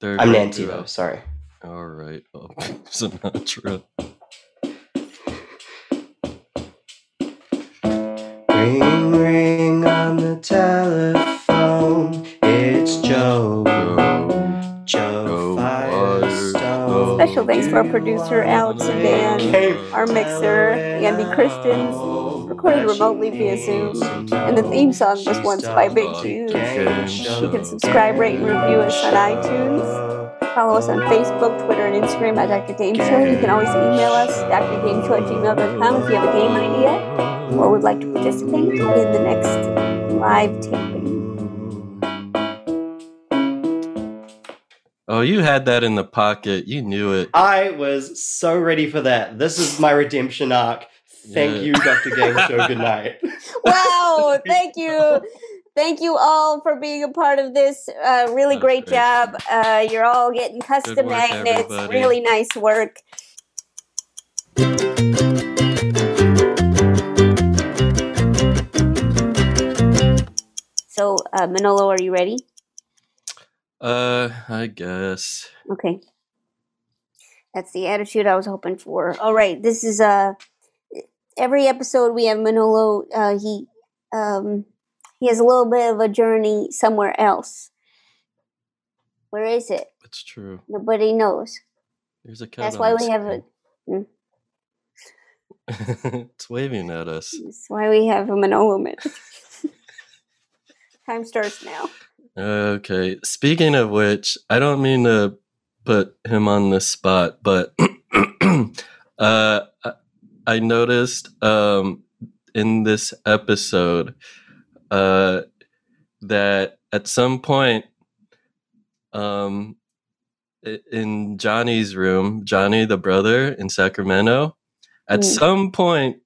They're a I'm Nancy duo. though. Sorry. All right. Oh, Sinatra. Ring ring on the telephone. It's Joe. Joe Firestone. Special thanks to our producer Alex and Dan, our mixer Andy Christians, recording recorded remotely via Zoom, and the theme song was once by Big Juice. You can subscribe, rate, and review us on iTunes. Follow us on Facebook, Twitter, and Instagram at Dr. Game Show. You can always email us, drgameshow at gmail.com if you have a game idea or would like to participate in the next live taping. Oh, you had that in the pocket. You knew it. I was so ready for that. This is my redemption arc. Thank Yeah. you, Dr. Game Show. Good night. Wow, thank you. Thank you all for being a part of this. Uh, really great, job. Uh, you're all getting custom work, magnets. everybody. Really nice work. So, uh, Manolo, are you ready? Uh, I guess. Okay. That's the attitude I was hoping for. All right, this is uh every episode we have Manolo uh he um he has a little bit of a journey somewhere else. Where is it? It's true. Nobody knows. There's a cat. That's why we have a mm, screen. it's waving at us. that's why we have a Manolo minute. Time starts now. Okay. Speaking of which, I don't mean to put him on the spot, but uh, I- noticed um, in this episode uh, that at some point um, in Johnny's room, Johnny the brother in Sacramento, at Mm. some point,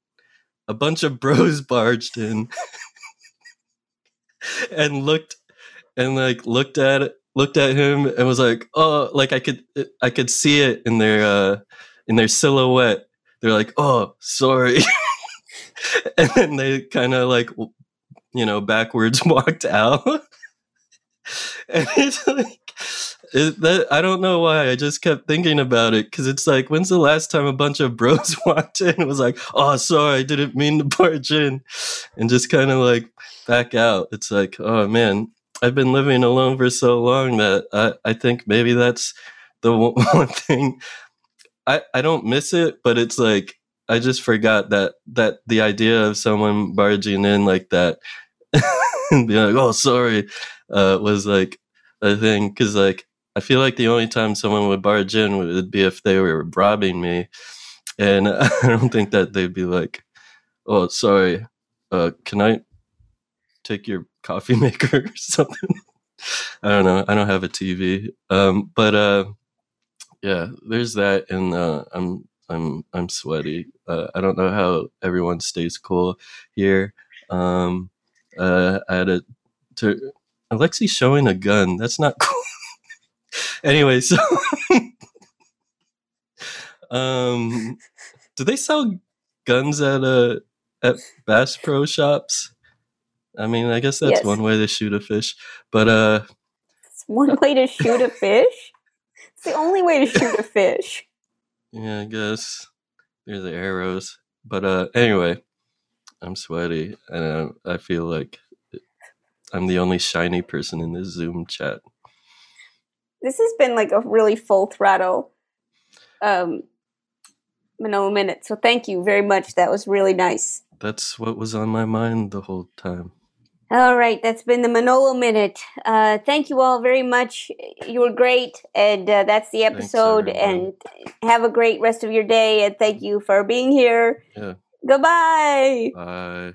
a bunch of bros barged in and looked and like looked at it, looked at him and was like, "Oh, like I could I could see it in their uh in their silhouette." They're like, "Oh, sorry." and then they kind of like you know, backwards walked out. and it's like it, that, I don't know why. I just kept thinking about it because it's like, when's the last time a bunch of bros walked in and was like, "Oh, sorry, I didn't mean to barge in," and just kind of like back out. It's like, oh man, I've been living alone for so long that I, I think maybe that's the one one thing. I, I don't miss it, but it's like I just forgot that that the idea of someone barging in like that and being like, "Oh, sorry," uh, was like a thing because like I feel like the only time someone would barge in would be if they were robbing me, and I don't think that they'd be like, "Oh, sorry, uh, can I take your coffee maker or something?" I don't know. I don't have a TV, um, but uh, yeah, there's that, and uh, I'm I'm I'm sweaty. Uh, I don't know how everyone stays cool here. Um, uh, I had a to Alexi showing a gun. That's not cool. anyway, so um, do they sell guns at uh at Bass Pro shops? I mean, I guess that's Yes. one way to shoot a fish, but uh, It's one way to shoot a fish. It's the only way to shoot a fish. Yeah, I guess there's the arrows. But uh anyway, I'm sweaty and uh, I feel like I'm the only shiny person in this Zoom chat. This has been like a really full throttle um Manolo minute. So thank you very much. That was really nice. That's what was on my mind the whole time. All right, that's been the Manolo Minute. Uh, thank you all very much. You were great, and uh, that's the episode. and have a great rest of your day. And thank you for being here. Yeah. Goodbye. Bye.